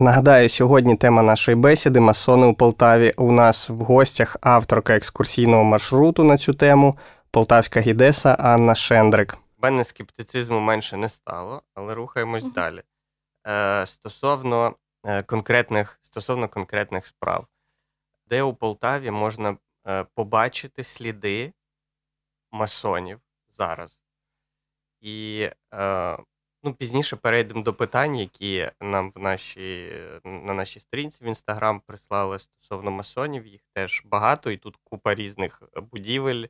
Нагадаю, сьогодні тема нашої бесіди масони у Полтаві. У нас в гостях авторка екскурсійного маршруту на цю тему полтавська гідеса Анна Шендрик. мене скептицизму менше не стало, але рухаємось Мгм. далі. Е, Стосовно е, конкретних, стосовно конкретних справ, де у Полтаві можна побачити сліди масонів зараз. І е, ну, пізніше перейдемо до питань, які нам в нашій, на нашій сторінці в Інстаграм прислали стосовно масонів. Їх теж багато, і тут купа різних будівель.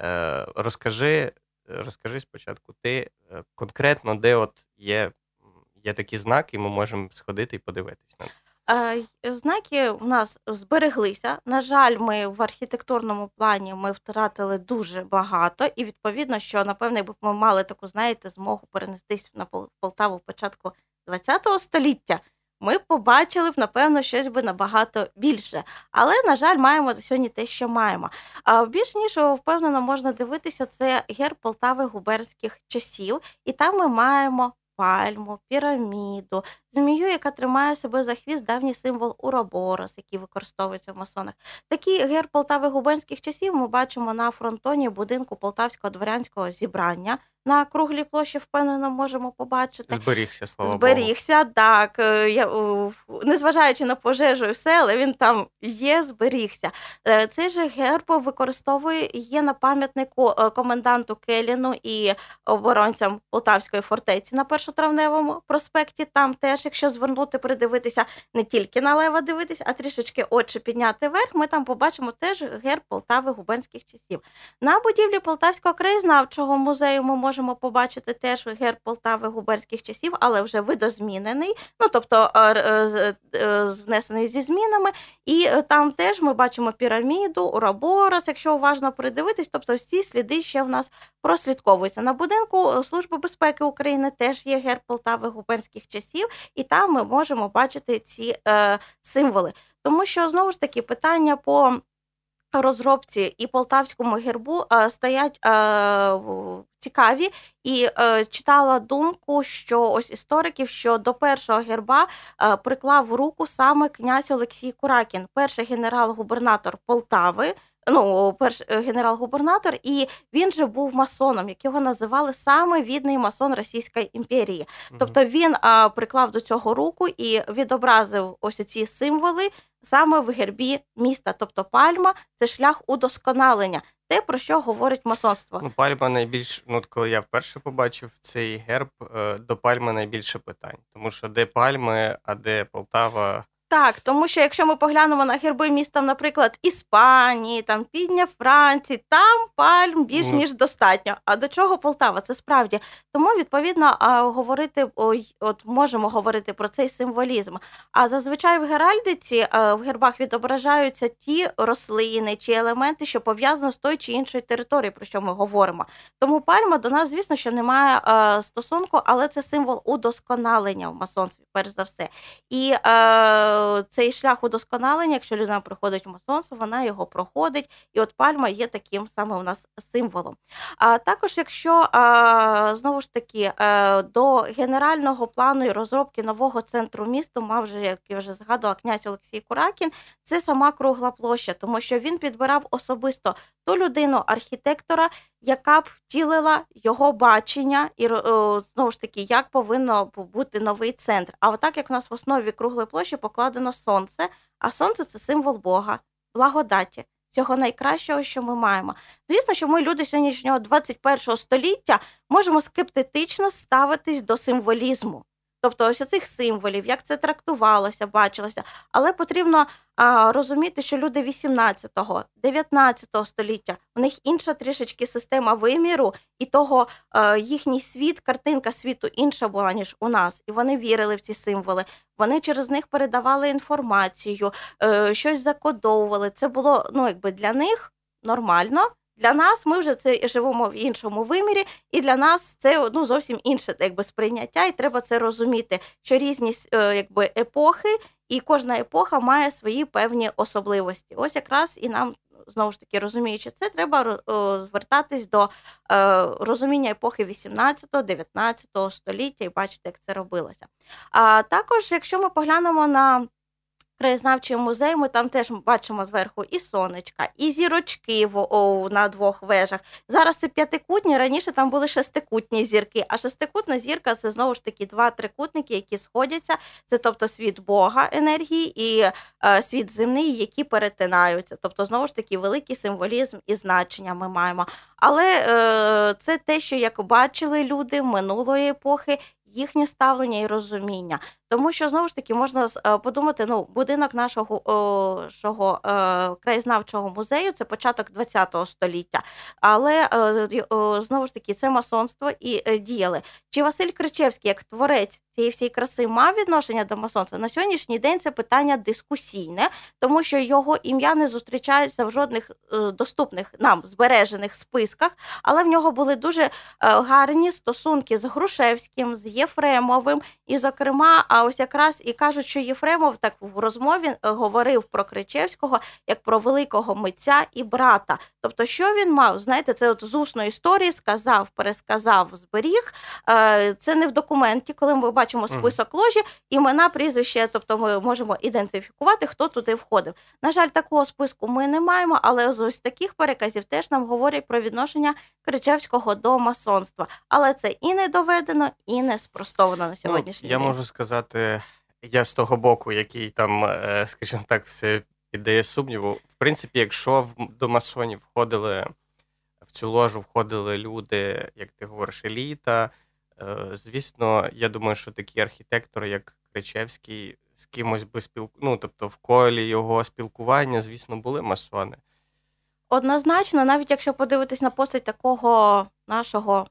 Е, Розкажи, розкажи спочатку ти е, конкретно, де от є, є такі знаки, і ми можемо сходити і подивитись на них. Е, Знаки у нас збереглися. На жаль, ми в архітектурному плані ми втратили дуже багато, і відповідно, що напевно, якби ми мали таку, знаєте, змогу перенестись на Пол- Полтаву початку ХХ століття. Ми побачили б, напевно, щось би набагато більше. Але, на жаль, маємо сьогодні те, що маємо. А більш ніж впевнено можна дивитися, це герб Полтави губернських часів, і там ми маємо пальму, піраміду, змію, яка тримає себе за хвіст, давній символ Уроборос, який використовується в масонах. Такий герб Полтави губенських часів ми бачимо на фронтоні будинку Полтавського дворянського зібрання. На круглій площі впевнено можемо побачити. Зберігся, слава Богу. Зберігся, так. е, Я, незважаючи на пожежу і все, але він там є, зберігся. Е, Цей же герб використовує є на пам'ятнику е, коменданту Келіну і оборонцям Полтавської фортеці на першотравневому проспекті. Там теж, якщо звернути, придивитися не тільки налево дивитися, а трішечки очі підняти вверх, ми там побачимо теж герб Полтави губернських часів. На будівлі Полтавського краєзнавчого музею ми можемо побачити теж герб Полтави губернських часів, але вже видозмінений, ну тобто е, е, е, внесений зі змінами. І там теж ми бачимо піраміду, Уроборос, якщо уважно придивитись, тобто всі сліди ще в нас прослідковуються. На будинку Служби безпеки України теж є герб Полтави губернських часів, і там ми можемо бачити ці е, символи. Тому що знову ж таки питання по розробці і полтавському гербу е, стоять е, цікаві, і е, читала думку, що ось істориків, що до першого герба приклав руку саме князь Олексій Куракін, перший генерал-губернатор Полтави. Ну, перший генерал-губернатор, і він же був масоном, як його називали саме відний масон Російської імперії. Тобто він а, приклав до цього руку і відобразив ось ці символи саме в гербі міста. Тобто пальма це шлях удосконалення, те, про що говорить масонство. Ну, пальма найбільш, ну коли я вперше побачив цей герб, е, до пальми найбільше питань. Тому що де пальми, а де Полтава. Так, тому що якщо ми поглянемо на герби міст, там, наприклад, Іспанії, там Підня Франції, там пальм більш Ну. ніж достатньо. А до чого Полтава? Це справді. Тому відповідно говорити ой, от можемо говорити про цей символізм. А зазвичай в геральдиці е, в гербах відображаються ті рослини чи елементи, що пов'язані з тою чи іншою територією, про що ми говоримо. Тому пальма до нас, звісно, що немає е, стосунку, але це символ удосконалення в масонстві, перш за все. І е, цей шлях удосконалення, якщо людина приходить в масонство, вона його проходить. І от пальма є таким саме у нас символом. А також, якщо знову ж таки е, до генерального плану і розробки нового центру міста мав вже, як я вже згадувала, князь Олексій Куракін, це сама кругла площа, тому що він підбирав особисто ту людину архітектора, яка б втілила його бачення, і е, знову ж таки, як повинно бути новий центр. А отак як у нас в основі круглої площі покладено сонце, а сонце це символ Бога, благодаті. Всього найкращого, що ми маємо. Звісно, що ми, люди сьогоднішнього 21 століття, можемо скептично ставитись до символізму. Тобто ось цих символів, як це трактувалося, бачилося. Але потрібно а, розуміти, що люди 18-го, 19-го століття, у них інша трішечки система виміру, і того е, їхній світ, картинка світу інша була, ніж у нас. І вони вірили в ці символи. Вони через них передавали інформацію, е, щось закодовували. Це було ну, якби для них нормально. Для нас ми вже це живемо в іншому вимірі, і для нас це ну, зовсім інше якби, сприйняття, і треба це розуміти, що різні е, якби, епохи, і кожна епоха має свої певні особливості. Ось якраз і нам знову ж таки розуміючи це, треба звертатись до е, розуміння епохи 18-19 століття і бачити, як це робилося. А також, якщо ми поглянемо на краєзнавчий музей. Ми там теж бачимо зверху і сонечка, і зірочки в, о, на двох вежах. Зараз це п'ятикутні, раніше там були шестикутні зірки, а шестикутна зірка це знову ж таки два трикутники, які сходяться. Це тобто світ Бога енергії і е, світ земний, які перетинаються. Тобто, знову ж таки, великий символізм і значення ми маємо. Але е, це те, що як бачили люди минулої епохи, їхнє ставлення і розуміння. Тому що знову ж таки можна е, подумати, ну будинок нашого о, шого, е, краєзнавчого музею це початок ХХ століття, але е, о, знову ж таки це масонство і діяли. Чи Василь Кричевський, як творець цієї всієї краси, мав відношення до масонства? На сьогоднішній день це питання дискусійне, тому що його ім'я не зустрічається в жодних доступних нам збережених списках, але в нього були дуже гарні стосунки з Грушевським, з Єфремовим, і, зокрема, а ось якраз і кажуть, що Єфремов так в розмові е, говорив про Кричевського як про великого митця і брата. Тобто, що він мав? Знаєте, це от з усної історії сказав, пересказав, зберіг. Е, це не в документі, коли ми бачимо список ложі, імена, прізвище, тобто ми можемо ідентифікувати, хто туди входив. На жаль, такого списку ми не маємо, але з ось таких переказів теж нам говорять про відношення Кричевського до масонства. Але це і не доведено, і не спростовано на сьогоднішній ну, день. Я можу сказати, я з того боку, який там, е, скажімо так, все піддає сумніву. В принципі, якщо до масонів входили в цю ложу, входили люди, як ти говориш, еліта. Е, звісно, я думаю, що такі архітектори, як Кричевський, з кимось би спілку... ну, тобто в колі його спілкування, звісно, були масони. Однозначно, навіть якщо подивитись на постать такого нашого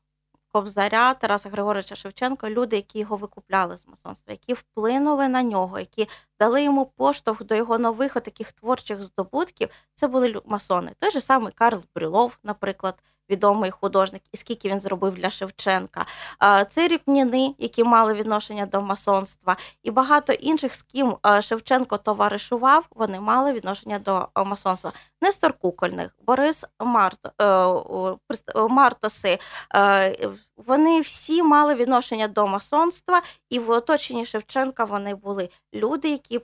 Кобзаря Тараса Григоровича Шевченка, люди, які його викупляли з масонства, які вплинули на нього, які дали йому поштовх до його нових таких творчих здобутків, це були масони. Той же самий Карл Брюлов, наприклад, відомий художник, і скільки він зробив для Шевченка. Це ріпніни, які мали відношення до масонства, і багато інших, з ким Шевченко товаришував, вони мали відношення до масонства. Нестор Кукольник, Борис Март, е, е, Мартоси. Е, вони всі мали відношення до масонства, і в оточенні Шевченка вони були люди, які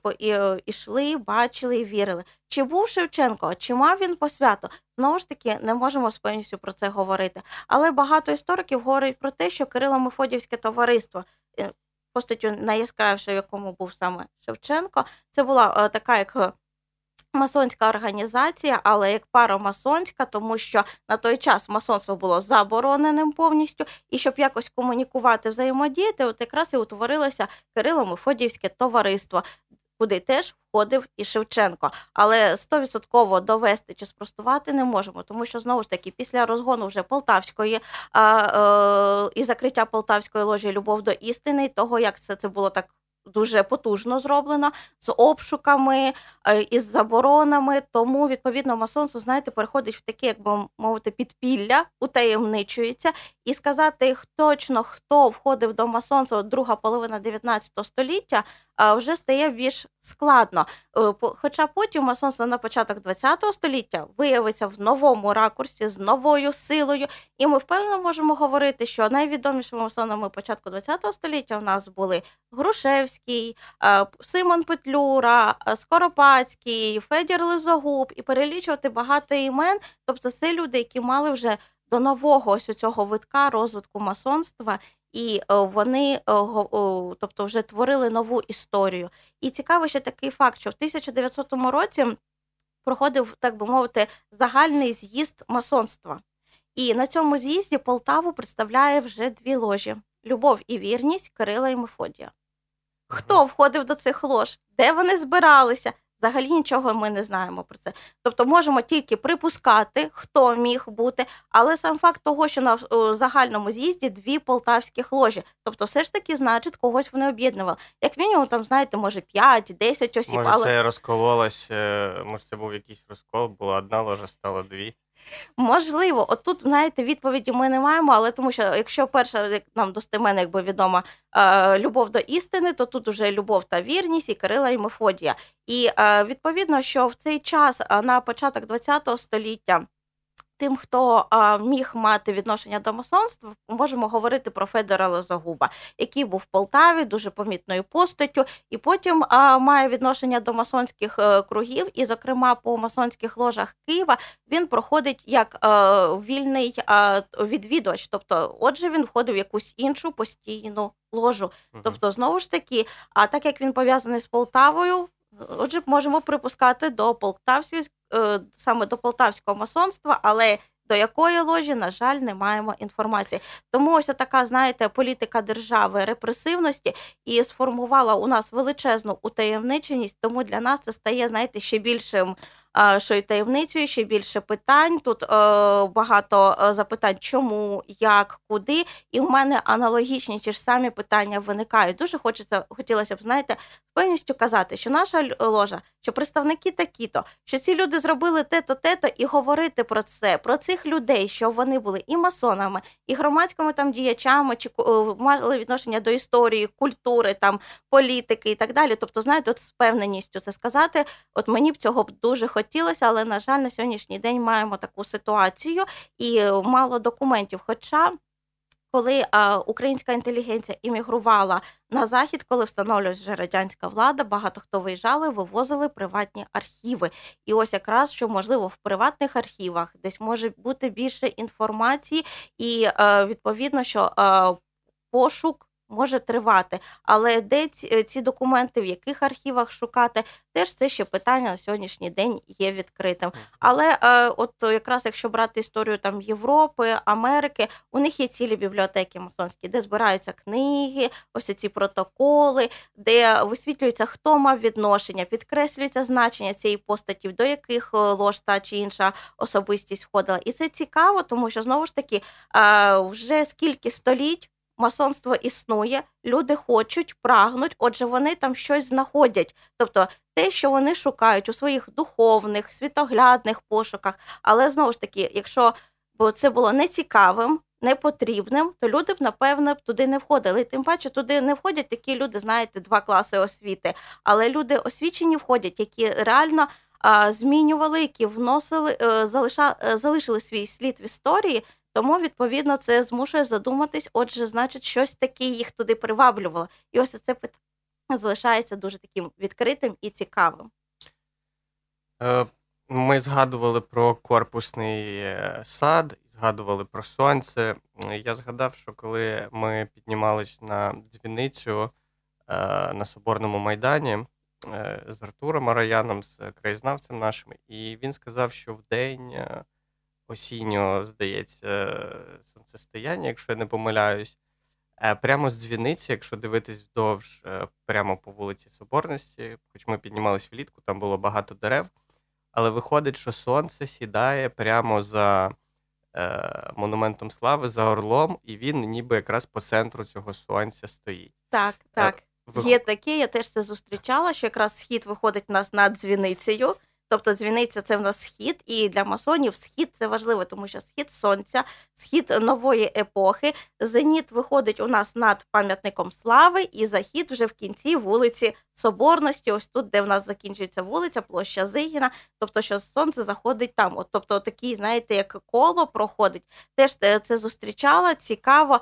йшли, бачили і вірили. Чи був Шевченко, чи мав він посвято? Знову ж таки, не можемо з певністю про це говорити. Але багато істориків говорять про те, що Кирило Мефодівське товариство, постаттю найяскравіше, в якому був саме Шевченко, це була така, як масонська організація, але як парамасонська, тому що на той час масонство було забороненим повністю, і щоб якось комунікувати, взаємодіяти, от якраз і утворилося Кирило Мефодіївське товариство. Куди теж входив і Шевченко, але стовідсотково довести чи спростувати не можемо, тому що знову ж таки після розгону вже Полтавської а, е, і закриття Полтавської ложі Любов до істини, того як це це було так дуже потужно зроблено з обшуками е, із заборонами. Тому відповідно масонство, знаєте, переходить в таке, як би мовити, підпілля, утаємничується, і сказати точно хто входив до масонства друга половина 19 століття, вже стає більш складно. Е, хоча потім масонство на початок ХХ століття виявиться в новому ракурсі з новою силою, і ми впевнено можемо говорити, що найвідомішими масонами початку ХХ століття у нас були Грушевський, е, Симон Петлюра, е, Скоропадський, Федір Лизогуб і перелічувати багато імен. Тобто, це люди, які мали вже до нового ось цього витка розвитку масонства і е, вони е, тобто вже творили нову історію. І цікаво ще такий факт, що в 1900 році проходив, так би мовити, загальний з'їзд масонства. І на цьому з'їзді Полтаву представляє вже дві ложі: Любов і вірність Кирила і Мефодія. Хто входив до цих лож? Де вони збиралися? Взагалі нічого ми не знаємо про це. Тобто можемо тільки припускати, хто міг бути, але сам факт того, що на загальному з'їзді дві полтавських ложі, тобто, все ж таки, значить, когось вони об'єднували. Як мінімум, там знаєте, може 5-10 осіб. Може, але... це розкололось, може, це був якийсь розкол, була одна ложа, стала дві. Можливо, отут, знаєте, відповіді ми не маємо, але тому що якщо перша як нам достеменно, якби відома любов до істини, то тут уже любов та вірність і Кирила і Мефодія. І відповідно, що в цей час на початок ХХ століття Тим, хто а, міг мати відношення до масонства, можемо говорити про Федора Лозогуба, який був в Полтаві дуже помітною постаттю, і потім а, має відношення до масонських а, е, кругів. І, зокрема, по масонських ложах Києва він проходить як а, е, вільний а, відвідувач. Тобто, отже, він входив в якусь іншу постійну ложу. Тобто, знову ж таки, а так як він пов'язаний з Полтавою. Отже, можемо припускати до полтавської е, саме до полтавського масонства, але до якої ложі, на жаль, не маємо інформації. Тому ось така, знаєте, політика держави репресивності і сформувала у нас величезну утаємниченість, тому для нас це стає, знаєте, ще більшим що й таємницею, ще більше питань. Тут е, багато е, запитань, чому, як, куди. І в мене аналогічні ті ж самі питання виникають. Дуже хочеться, хотілося б, знаєте, певністю казати, що наша ложа, що представники такі-то, що ці люди зробили те-то, те-то, і говорити про це, про цих людей, що вони були і масонами, і громадськими там діячами, чи е, мали відношення до історії, культури, там політики і так далі. Тобто, знаєте, от з певненістю це сказати, от мені б цього б дуже хотілося хотілося, але на жаль, на сьогоднішній день маємо таку ситуацію і мало документів. Хоча коли а, українська інтелігенція іммігрувала на захід, коли встановлювалася вже радянська влада, багато хто виїжджали, вивозили приватні архіви. І ось якраз що можливо в приватних архівах десь може бути більше інформації, і а, відповідно, що а, пошук може тривати. Але де ці, е, ці документи, в яких архівах шукати, теж це ще питання на сьогоднішній день є відкритим. Але е, от якраз якщо брати історію там Європи, Америки, у них є цілі бібліотеки масонські, де збираються книги, ось ці протоколи, де висвітлюється, хто мав відношення, підкреслюється значення цієї постаті, до яких е, лож та чи інша особистість входила. І це цікаво, тому що знову ж таки е, вже скільки століть масонство існує, люди хочуть, прагнуть, отже, вони там щось знаходять. Тобто те, що вони шукають у своїх духовних, світоглядних пошуках. Але знову ж таки, якщо б це було нецікавим, непотрібним, то люди б, напевно, туди не входили. І тим паче туди не входять такі люди, знаєте, два класи освіти. Але люди освічені входять, які реально. Змінювали, які вносили, е, залиша, е, залишили свій слід в історії, тому, відповідно, це змушує задуматись, отже, значить, щось таке їх туди приваблювало. І ось це питання залишається дуже таким відкритим і цікавим. Е, ми згадували про корпусний е, сад, згадували про сонце. Я згадав, що коли ми піднімались на дзвіницю е, на Соборному майдані з Артуром Араяном, з краєзнавцем нашим, і він сказав, що в день осіннього, здається, сонцестояння, якщо я не помиляюсь. Е, прямо з дзвіниці, якщо дивитись вдовж, е, прямо по вулиці Соборності, хоч ми піднімались влітку, там було багато дерев, але виходить, що сонце сідає прямо за е, монументом слави, за орлом, і він ніби якраз по центру цього сонця стоїть. Так, е, так. Вих... Є таке, я теж це зустрічала, що якраз схід виходить у нас над дзвіницею. Тобто дзвіниця це в нас схід, і для масонів схід це важливо, тому що схід сонця, схід нової епохи. Зеніт виходить у нас над пам'ятником слави, і захід вже в кінці вулиці Соборності. Ось тут, де в нас закінчується вулиця, площа Зигіна. Тобто, що сонце заходить там. От, Тобто, такий, знаєте, як коло проходить. Теж це зустрічала, цікаво.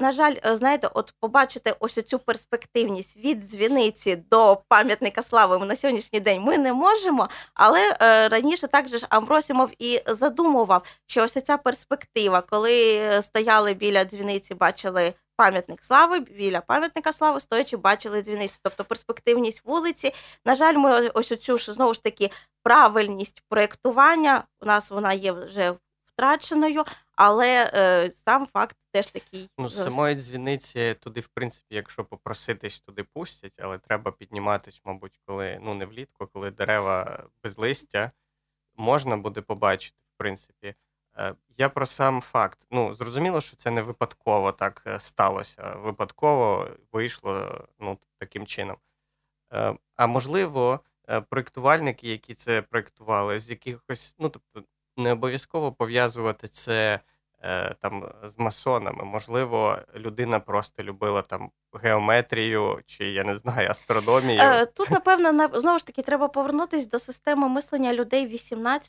На жаль, знаєте, от побачити ось цю перспективність від дзвіниці до пам'ятника слави на сьогоднішній день ми не можемо. Але е, раніше також Амбросімов і задумував, що ось ця перспектива, коли стояли біля дзвіниці, бачили пам'ятник слави, біля пам'ятника слави, стоячи, бачили дзвіницю, тобто перспективність вулиці. На жаль, ми ось цю ж знову ж таки правильність проєктування, у нас вона є вже втраченою, але е, сам факт теж такий. Ну, з самої дзвіниці туди, в принципі, якщо попроситись, туди пустять, але треба підніматись, мабуть, коли ну не влітку, коли дерева без листя можна буде побачити, в принципі. Е, я про сам факт. Ну, зрозуміло, що це не випадково так е, сталося. Випадково вийшло ну, таким чином. Е, а можливо, проєктувальники, які це проєктували, з якихось, ну тобто, не обов'язково пов'язувати це там з масонами. Можливо, людина просто любила там геометрію чи я не знаю астрономію. Е, тут, напевно, знову ж таки треба повернутися до системи мислення людей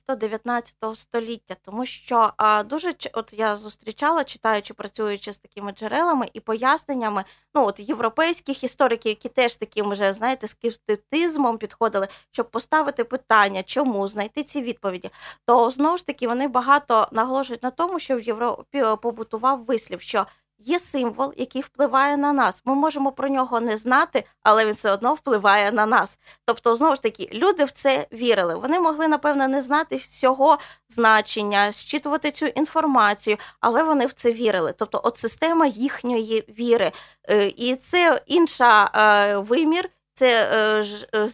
18-19 століття, тому що дуже от я зустрічала, читаючи, працюючи з такими джерелами і поясненнями, ну от європейських істориків, які теж таким вже знаєте, скептицизмом підходили, щоб поставити питання, чому знайти ці відповіді, то знову ж таки вони багато наголошують на тому, що в Європі побутував вислів, що є символ, який впливає на нас. Ми можемо про нього не знати, але він все одно впливає на нас. Тобто, знову ж таки, люди в це вірили. Вони могли, напевно, не знати всього значення, зчитувати цю інформацію, але вони в це вірили. Тобто, от система їхньої віри. Е, і це інша е, вимір. Це е,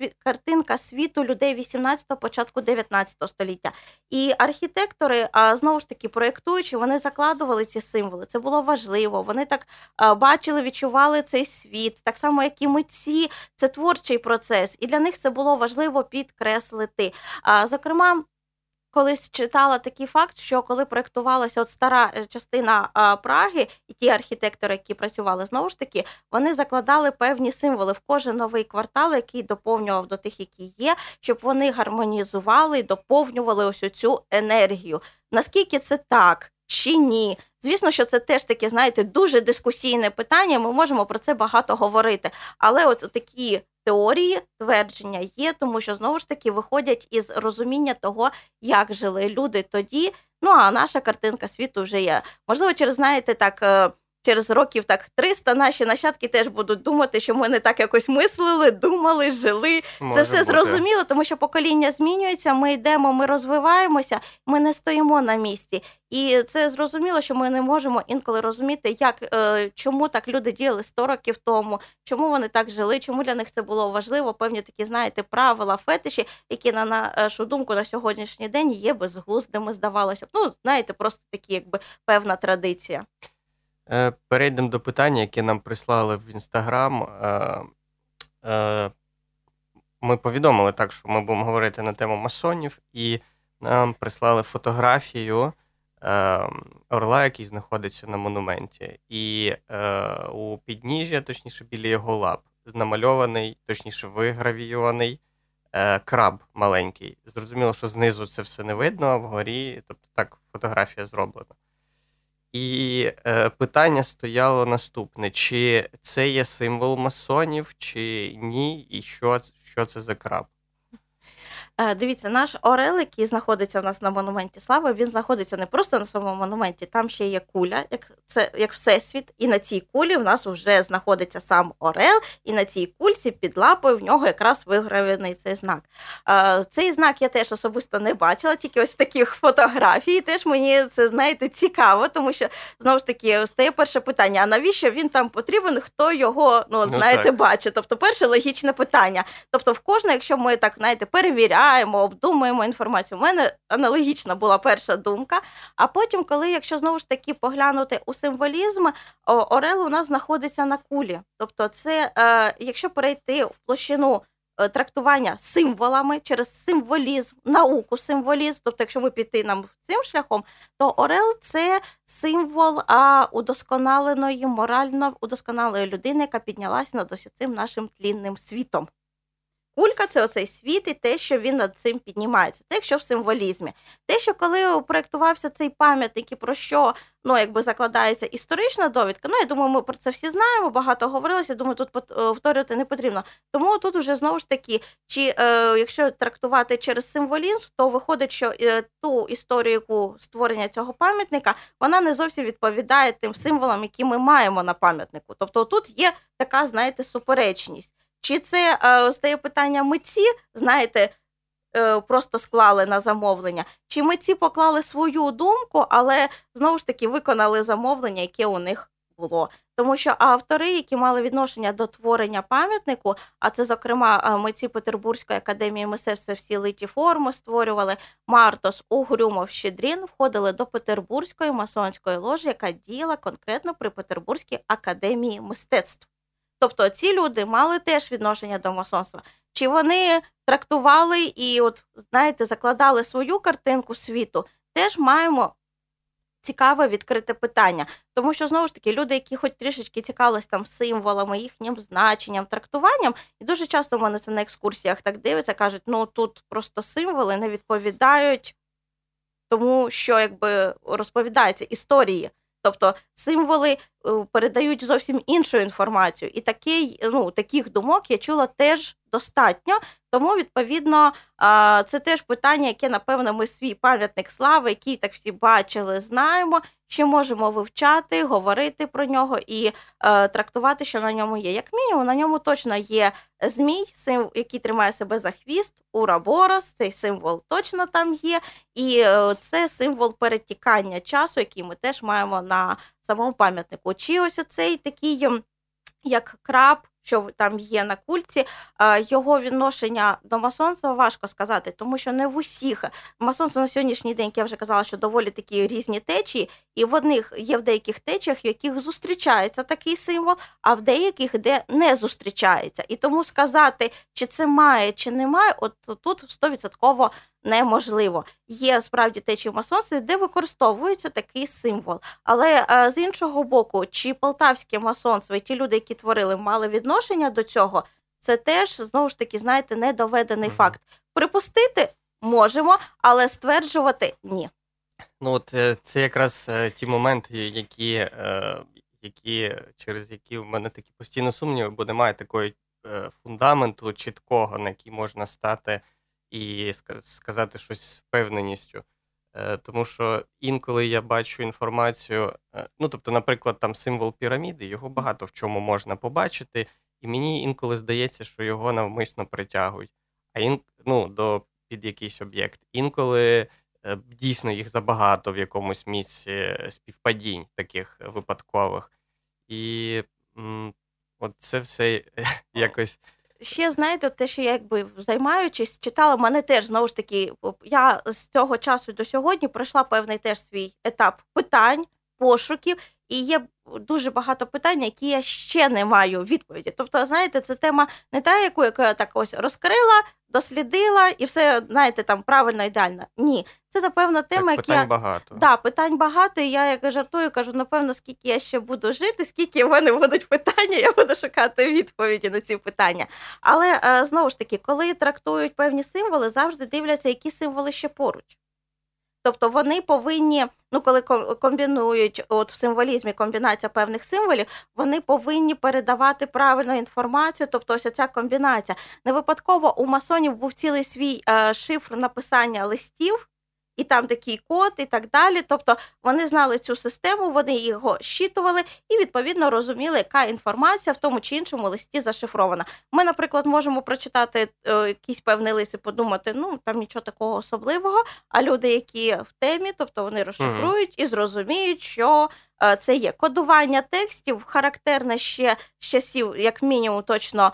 е, картинка світу людей 18-го, початку 19 століття. І архітектори, а знову ж таки, проєктуючи, вони закладували ці символи. Це було важливо. Вони так бачили, відчували цей світ, так само, як і митці, це творчий процес, і для них це було важливо підкреслити. А зокрема колись читала такий факт, що коли проєктувалася от стара е, частина Праги, і ті архітектори, які працювали знову ж таки, вони закладали певні символи в кожен новий квартал, який доповнював до тих, які є, щоб вони гармонізували доповнювали ось цю енергію. Наскільки це так? Чи ні, звісно, що це теж таке, знаєте, дуже дискусійне питання. Ми можемо про це багато говорити. Але от такі теорії твердження є, тому що знову ж таки виходять із розуміння того, як жили люди тоді. Ну а наша картинка світу вже є. Можливо, через знаєте так. Через років так 300 наші нащадки теж будуть думати, що ми не так якось мислили, думали, жили. Може Це все бути. зрозуміло, тому що покоління змінюється. Ми йдемо, ми розвиваємося, ми не стоїмо на місці. І це зрозуміло, що ми не можемо інколи розуміти, як е, чому так люди діяли 100 років тому, чому вони так жили, чому для них це було важливо. Певні такі, знаєте, правила, фетиші, які на нашу думку на сьогоднішній день є безглуздими, здавалося б. Ну знаєте, просто такі, якби певна традиція. Е, перейдемо до питання, яке нам прислали в Інстаграм. Е, е, ми повідомили так, що ми будемо говорити на тему масонів, і нам прислали фотографію орла, який знаходиться на монументі. І у підніжжя, точніше, біля його лап, намальований, точніше, вигравійований краб маленький. Зрозуміло, що знизу це все не видно, а вгорі, тобто так, фотографія зроблена. І е, питання стояло наступне: чи це є символ масонів, чи ні, і що що це за краб? Е, дивіться, наш Орел, який знаходиться в нас на монументі слави, він знаходиться не просто на самому монументі, там ще є куля, як це як всесвіт, і на цій кулі в нас вже знаходиться сам Орел, і на цій кульці під лапою в нього якраз вигравлений цей знак. Е, цей знак я теж особисто не бачила, тільки ось таких фотографій. Теж мені це знаєте цікаво, тому що знову ж таки стає перше питання: а навіщо він там потрібен? Хто його ну, ну знаєте, так. бачить? Тобто, перше логічне питання. Тобто, в кожне, якщо ми так знаєте, перевіряємо читаємо, обдумуємо інформацію. У мене аналогічна була перша думка. А потім, коли, якщо знову ж таки поглянути у символізм, Орел у нас знаходиться на кулі. Тобто, це е, якщо перейти в площину. Е, трактування символами через символізм, науку, символізм. Тобто, якщо ми піти нам цим шляхом, то Орел це символ а, удосконаленої, морально удосконалої людини, яка піднялася над ось цим нашим тлінним світом. Кулька це оцей світ і те, що він над цим піднімається. Це якщо в символізмі. Те, що коли проєктувався цей пам'ятник і про що ну, якби закладається історична довідка, ну я думаю, ми про це всі знаємо, багато говорилося, думаю, тут е, повторювати не потрібно. Тому тут вже знову ж таки, чи е, якщо трактувати через символізм, то виходить, що е, ту історію, створення цього пам'ятника, вона не зовсім відповідає тим символам, які ми маємо на пам'ятнику. Тобто тут є така, знаєте, суперечність. Чи це е, стає питання митці, знаєте, е, просто склали на замовлення, чи митці поклали свою думку, але знову ж таки виконали замовлення, яке у них було. Тому що автори, які мали відношення до творення пам'ятнику, а це, зокрема, е, митці Петербурзької академії мистецтва всі литі форми створювали Мартос, Угрюмов, Щедрін, входили до Петербурзької масонської ложі, яка діяла конкретно при Петербурзькій академії мистецтв. Тобто ці люди мали теж відношення до масонства. Чи вони трактували і, от знаєте, закладали свою картинку світу, теж маємо цікаве відкрите питання. Тому що знову ж таки люди, які хоч трішечки цікавились там символами, їхнім значенням, трактуванням, і дуже часто в мене це на екскурсіях так дивиться, кажуть, ну тут просто символи не відповідають тому, що якби розповідається історії. Тобто символи передають зовсім іншу інформацію, і такий, ну, таких думок я чула теж достатньо. Тому, відповідно, це теж питання, яке, напевно, ми свій пам'ятник слави, який так всі бачили, знаємо, ще можемо вивчати, говорити про нього і е, трактувати, що на ньому є. Як мінімум, на ньому точно є змій, символ, який тримає себе за хвіст, ураборос, цей символ точно там є. І е, це символ перетікання часу, який ми теж маємо на самому пам'ятнику. Чи ось цей такий, як краб, що там є на кульці, його відношення до масонства важко сказати, тому що не в усіх масонство на сьогоднішній день, я вже казала, що доволі такі різні течії, і в одних є в деяких течіях, в яких зустрічається такий символ, а в деяких де не зустрічається. І тому сказати, чи це має, чи не має, от тут стовідсотково неможливо. Є справді течії в масонстві, де використовується такий символ. Але е, з іншого боку, чи полтавське масонство і ті люди, які творили, мали відношення до цього, це теж знову ж таки, знаєте, недоведений факт. Припустити можемо, але стверджувати ні. Ну от е, це якраз е, ті моменти, які які через які в мене такі постійно сумніви, бо немає такої фундаменту чіткого, на який можна стати і сказати щось з впевненістю. Е, тому що інколи я бачу інформацію, е, ну тобто, наприклад, там символ піраміди, його багато в чому можна побачити, і мені інколи здається, що його навмисно притягують, а ін, ну, до під якийсь об'єкт. Інколи е, дійсно їх забагато в якомусь місці співпадінь таких випадкових. І от це все якось ще знаєте, те, що я якби займаючись, читала мене теж знову ж таки. Я з цього часу до сьогодні пройшла певний теж свій етап питань, пошуків, і є дуже багато питань, які я ще не маю відповіді. Тобто, знаєте, це тема не та, яку я так ось розкрила, дослідила, і все знаєте, там правильно ідеально. Ні, це напевно тема, так, питань я... багато. Да, питань багато. І я як жартую, кажу, напевно, скільки я ще буду жити, скільки в мене будуть питання, я буду шукати відповіді на ці питання. Але е, знову ж таки, коли трактують певні символи, завжди дивляться, які символи ще поруч. Тобто вони повинні, ну коли комбінують от в символізмі комбінація певних символів, вони повинні передавати правильну інформацію. Тобто, ось ця комбінація. Не випадково у масонів був цілий свій е, шифр написання листів і там такий код, і так далі. Тобто вони знали цю систему, вони його щитували і відповідно розуміли, яка інформація в тому чи іншому листі зашифрована. Ми, наприклад, можемо прочитати е, якийсь певний лист і подумати, ну там нічого такого особливого. А люди, які в темі, тобто вони розшифрують і зрозуміють, що. Е, це є кодування текстів, характерне ще з часів, як мінімум, точно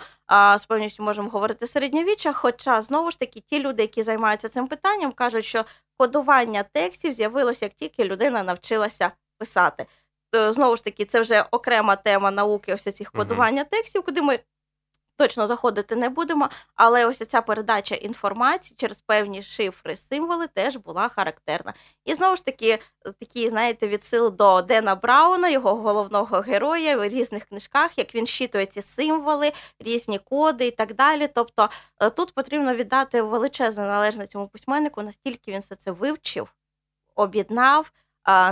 з певністю можемо говорити середньовіччя. Хоча знову ж таки ті люди, які займаються цим питанням, кажуть, що кодування текстів з'явилося, як тільки людина навчилася писати. Знову ж таки, це вже окрема тема науки ось цих кодування текстів, куди ми точно заходити не будемо. Але ось ця передача інформації через певні шифри, символи теж була характерна. І знову ж таки, такі, знаєте, відсил до Дена Брауна, його головного героя в різних книжках, як він щитує ці символи, різні коди і так далі. Тобто е, тут потрібно віддати величезне належне цьому письменнику, настільки він все це вивчив, об'єднав.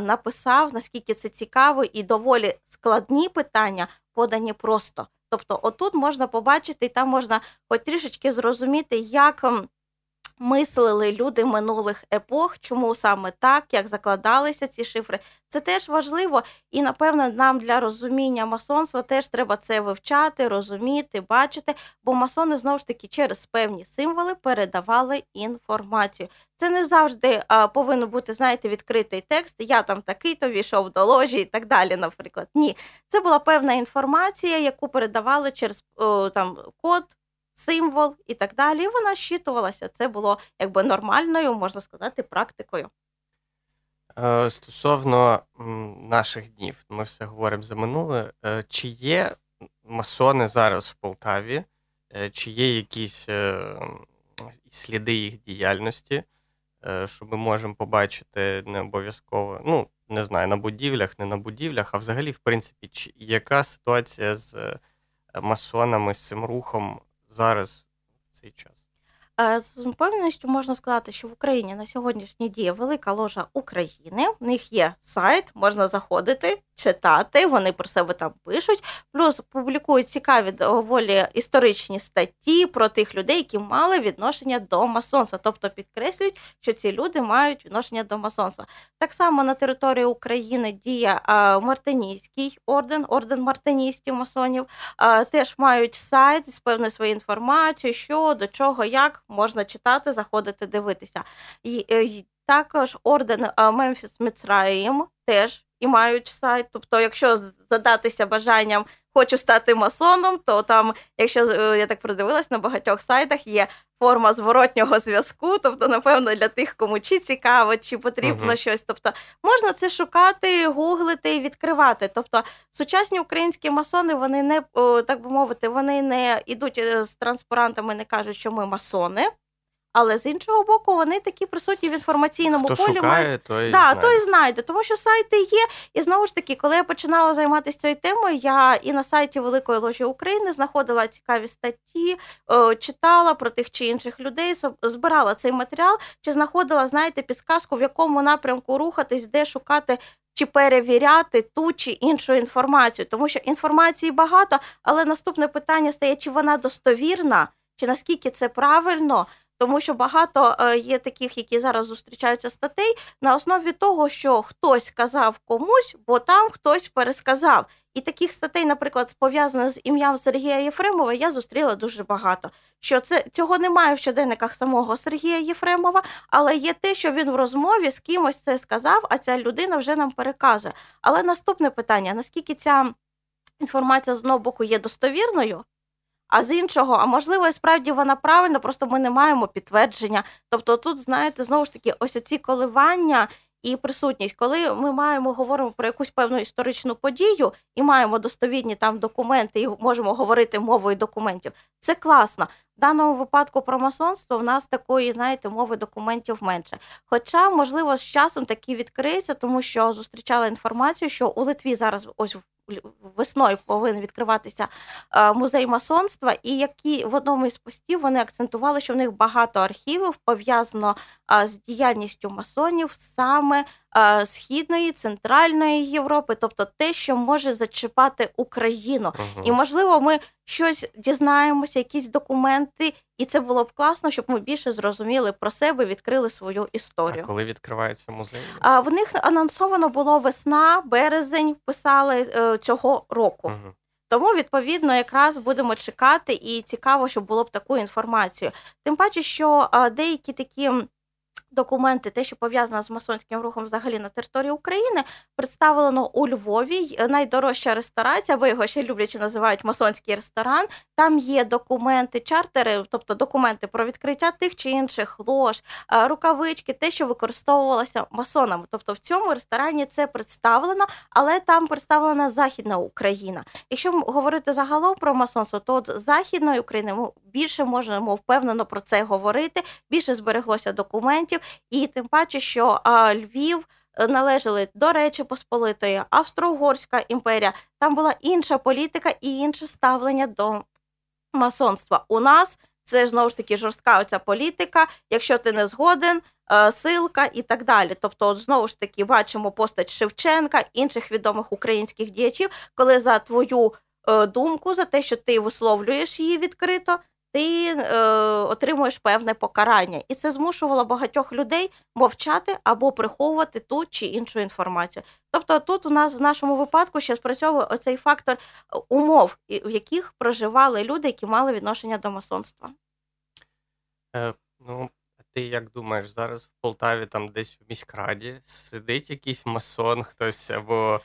Написав, наскільки це цікаво, і доволі складні питання подані просто. Тобто, отут можна побачити, і там можна хоч трішечки зрозуміти, як ем, мислили люди минулих епох, чому саме так, як закладалися ці шифри. Це теж важливо, і напевно нам для розуміння масонства теж треба це вивчати, розуміти, бачити, бо масони знову ж таки через певні символи передавали інформацію. Це не завжди а, повинен бути, знаєте, відкритий текст. Я там такий-то війшов до ложі і так далі. Наприклад, ні, це була певна інформація, яку передавали через о, там код символ і так далі. І вона щитувалася. Це було якби нормальною, можна сказати, практикою. Е, стосовно наших днів, ми все говоримо за минуле. Е, чи є масони зараз в Полтаві, е, чи є якісь сліди їх діяльності, що ми можемо побачити не обов'язково. Ну, не знаю, на будівлях, не на будівлях, а взагалі, в принципі, яка ситуація з масонами, з цим рухом зараз в цей час? Е, З впевненістю можна сказати, що в Україні на сьогоднішній діє велика ложа України. В них є сайт, можна заходити, читати. Вони про себе там пишуть. Плюс публікують цікаві доволі історичні статті про тих людей, які мали відношення до масонства. Тобто підкреслюють, що ці люди мають відношення до масонства. Так само на території України діє а, Мартинійський орден, орден мартиністів масонів. Теж мають сайт з певною своєю інформацією, що до чого, як можна читати, заходити, дивитися. І, е, також орден Мемфіс Міцраїм теж і мають сайт. Тобто, якщо задатися бажанням хочу стати масоном, то там, якщо е, я так продивилась, на багатьох сайтах є форма зворотнього зв'язку. Тобто, напевно, для тих, кому чи цікаво, чи потрібно Мгм. щось. Тобто, можна це шукати, гуглити і відкривати. Тобто, сучасні українські масони, вони не так би мовити, вони не йдуть е, з транспарантами, не кажуть, що ми масони. Але з іншого боку, вони такі присутні в інформаційному Хто полі. мають- той Да, знає. то знайде, тому що сайти є. І знову ж таки, коли я починала займатися цією темою, я і на сайті Великої ложі України знаходила цікаві статті, е, читала про тих чи інших людей, збирала цей матеріал, чи знаходила, знаєте, підсказку, в якому напрямку рухатись, де шукати. Чи перевіряти ту чи іншу інформацію, тому що інформації багато, але наступне питання стає, чи вона достовірна, чи наскільки це правильно, тому що багато е, є таких, які зараз зустрічаються статей, на основі того, що хтось сказав комусь, бо там хтось пересказав. І таких статей, наприклад, пов'язаних з ім'ям Сергія Єфремова, я зустріла дуже багато. Що це цього немає в щоденниках самого Сергія Єфремова, але є те, що він в розмові з кимось це сказав, а ця людина вже нам переказує. Але наступне питання: наскільки ця інформація з одного боку є достовірною? А з іншого, а можливо, і справді вона правильна, просто ми не маємо підтвердження. Тобто, тут, знаєте, знову ж таки, ось ці коливання і присутність, коли ми маємо говоримо про якусь певну історичну подію і маємо достовірні там документи, і можемо говорити мовою документів. Це класно. В даному випадку про масонство в нас такої, знаєте, мови документів менше. Хоча, можливо, з часом такі відкриється, тому що зустрічала інформацію, що у Литві зараз ось весною повинен відкриватися е, музей масонства, і які в одному із постів вони акцентували, що в них багато архівів пов'язано е, з діяльністю масонів саме східної, центральної Європи, тобто те, що може зачіпати Україну. Мгм. І можливо, ми щось дізнаємося, якісь документи, і це було б класно, щоб ми більше зрозуміли про себе, відкрили свою історію. А коли відкривається музей? А в них анонсовано було весна, березень, писали е, цього року. Мгм. Тому, відповідно, якраз будемо чекати, і цікаво, щоб було б таку інформацію. Тим паче, що деякі такі документи, те, що пов'язано з масонським рухом взагалі на території України, представлено у Львові. Й- Найдорожча ресторація, або його ще люблячи називають масонський ресторан. Там є документи, чартери, тобто документи про відкриття тих чи інших лож, рукавички, те, що використовувалося масонами. Тобто в цьому ресторані це представлено, але там представлена Західна Україна. Якщо говорити загалом про масонство, то з Західної України ми більше можемо впевнено про це говорити, більше збереглося документів, і тим паче, що а, Львів. е, Належали до Речі Посполитої, Австро-Угорська імперія. Там була інша політика і інше ставлення до масонства. У нас це знову ж таки жорстка оця політика. Якщо ти не згоден, е, силка і так далі. Тобто, от знову ж таки, бачимо постать Шевченка, інших відомих українських діячів, коли за твою е, думку, за те, що ти висловлюєш її відкрито, ти е, отримуєш певне покарання. І це змушувало багатьох людей мовчати або приховувати ту чи іншу інформацію. Тобто, тут у нас в нашому випадку ще спрацьовує оцей фактор е, умов, в яких проживали люди, які мали відношення до масонства. Е, ну, ти як думаєш, зараз в Полтаві там десь в міськраді сидить якийсь масон, хтось або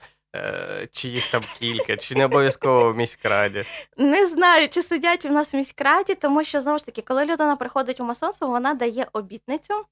чи їх там кілька, чи не обов'язково в міськраді? Не знаю, чи сидять у нас в міськраді, тому що знову ж таки, коли людина приходить у масонство, вона дає обітницю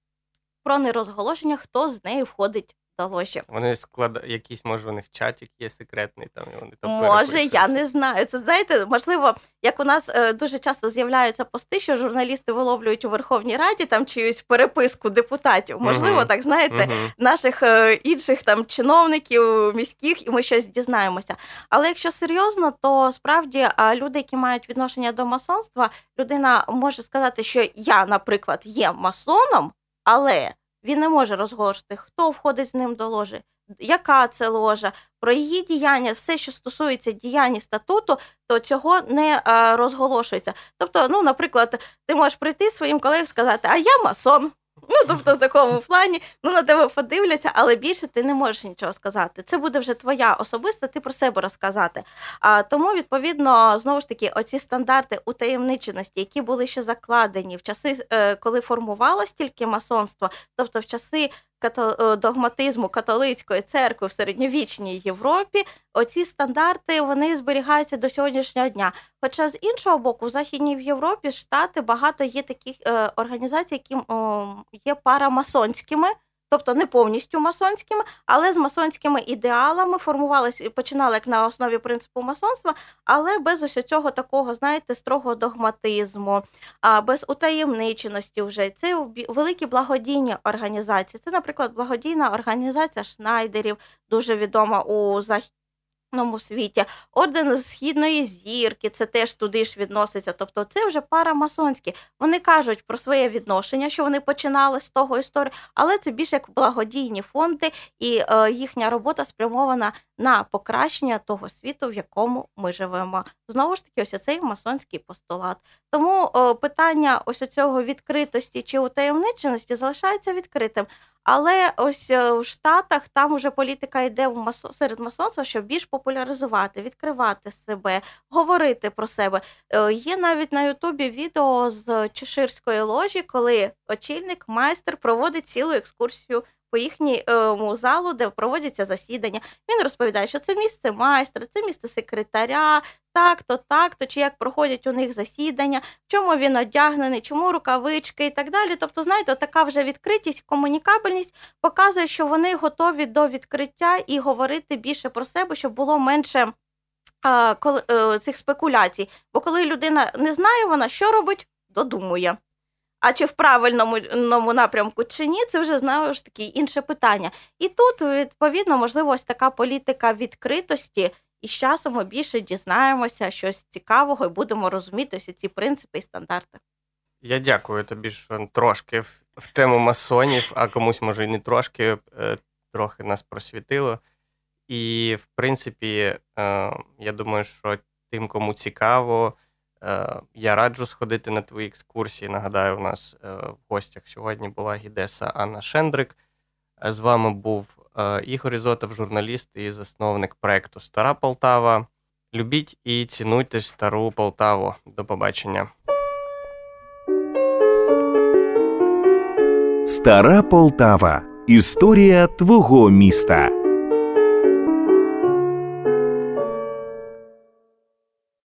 про нерозголошення, хто з нею входить до ложі. Вони склад... якийсь, може, у них чатик є секретний, там і вони там Може, я не знаю. Це знаєте, можливо, як у нас е, дуже часто з'являються пости, що журналісти виловлюють у Верховній Раді там чиюсь переписку депутатів. Можливо, Мгм. так знаєте, Мгм. наших е, інших там чиновників міських, і ми щось дізнаємося. Але якщо серйозно, то справді люди, які мають відношення до масонства, людина може сказати, що я, наприклад, є масоном, але він не може розголошити, хто входить з ним до ложі, яка це ложа, про її діяння, все, що стосується діяння статуту, то цього не е, розголошується. Тобто, ну, наприклад, ти можеш прийти своїм колегам і сказати, а я масон. Ну, тобто, в такому плані, ну на тебе подивляться, але більше ти не можеш нічого сказати. Це буде вже твоя особиста, ти про себе розказати. А тому, відповідно, знову ж таки, оці стандарти утаємниченості, які були ще закладені в часи, е, коли формувалось тільки масонство, тобто в часи догматизму католицької церкви в середньовічній Європі, оці стандарти вони зберігаються до сьогоднішнього дня. Хоча з іншого боку, в Західній Європі штати багато є таких е, організацій, які е, є парамасонськими. Тобто не повністю масонськими, але з масонськими ідеалами формувалися починали як на основі принципу масонства, але без ось цього такого, знаєте, строгого догматизму, без утаємниченості вже це великі благодійні організації. Це, наприклад, благодійна організація Шнайдерів, дуже відома у західному світі. Орден Східної зірки, це теж туди ж відноситься. Тобто, це вже парамасонські. Вони кажуть про своє відношення, що вони починали з того історії, але це більше як благодійні фонди, і е, їхня робота спрямована на покращення того світу, в якому ми живемо. Знову ж таки, ось цей масонський постулат. Тому е, питання ось цього відкритості чи утаємниченості залишається відкритим. Але ось е, в Штатах там уже політика йде в масо... серед масонства, щоб більш популяризувати, відкривати себе, говорити про себе. Е, Є навіть на Ютубі відео з Чеширської ложі, коли очільник майстер проводить цілу екскурсію по їхньому залу, де проводяться засідання. Він розповідає, що це місце майстра, це місце секретаря, так-то, так-то, чи як проходять у них засідання, в чому він одягнений, чому рукавички і так далі. Тобто, знаєте, така вже відкритість, комунікабельність показує, що вони готові до відкриття і говорити більше про себе, щоб було менше коли, е, цих спекуляцій. Бо коли людина не знає, вона що робить, додумує. А чи в правильному напрямку чи ні, це вже знову ж таки інше питання. І тут, відповідно, можливо, ось така політика відкритості, і з часом ми більше дізнаємося щось цікавого і будемо розуміти всі ці принципи і стандарти. Я дякую тобі, що трошки в, тему масонів, а комусь, може, і не трошки, е, трохи нас просвітило. І, в принципі, е, я думаю, що тим, кому цікаво, я раджу сходити на твої екскурсії. Нагадаю, у нас е, в гостях сьогодні була гідеса Анна Шендрик. Е, З вами був е, Ігор Ізотов, журналіст і засновник проекту Стара Полтава. Любіть і цінуйте стару Полтаву. До побачення. Стара Полтава. Історія твого міста.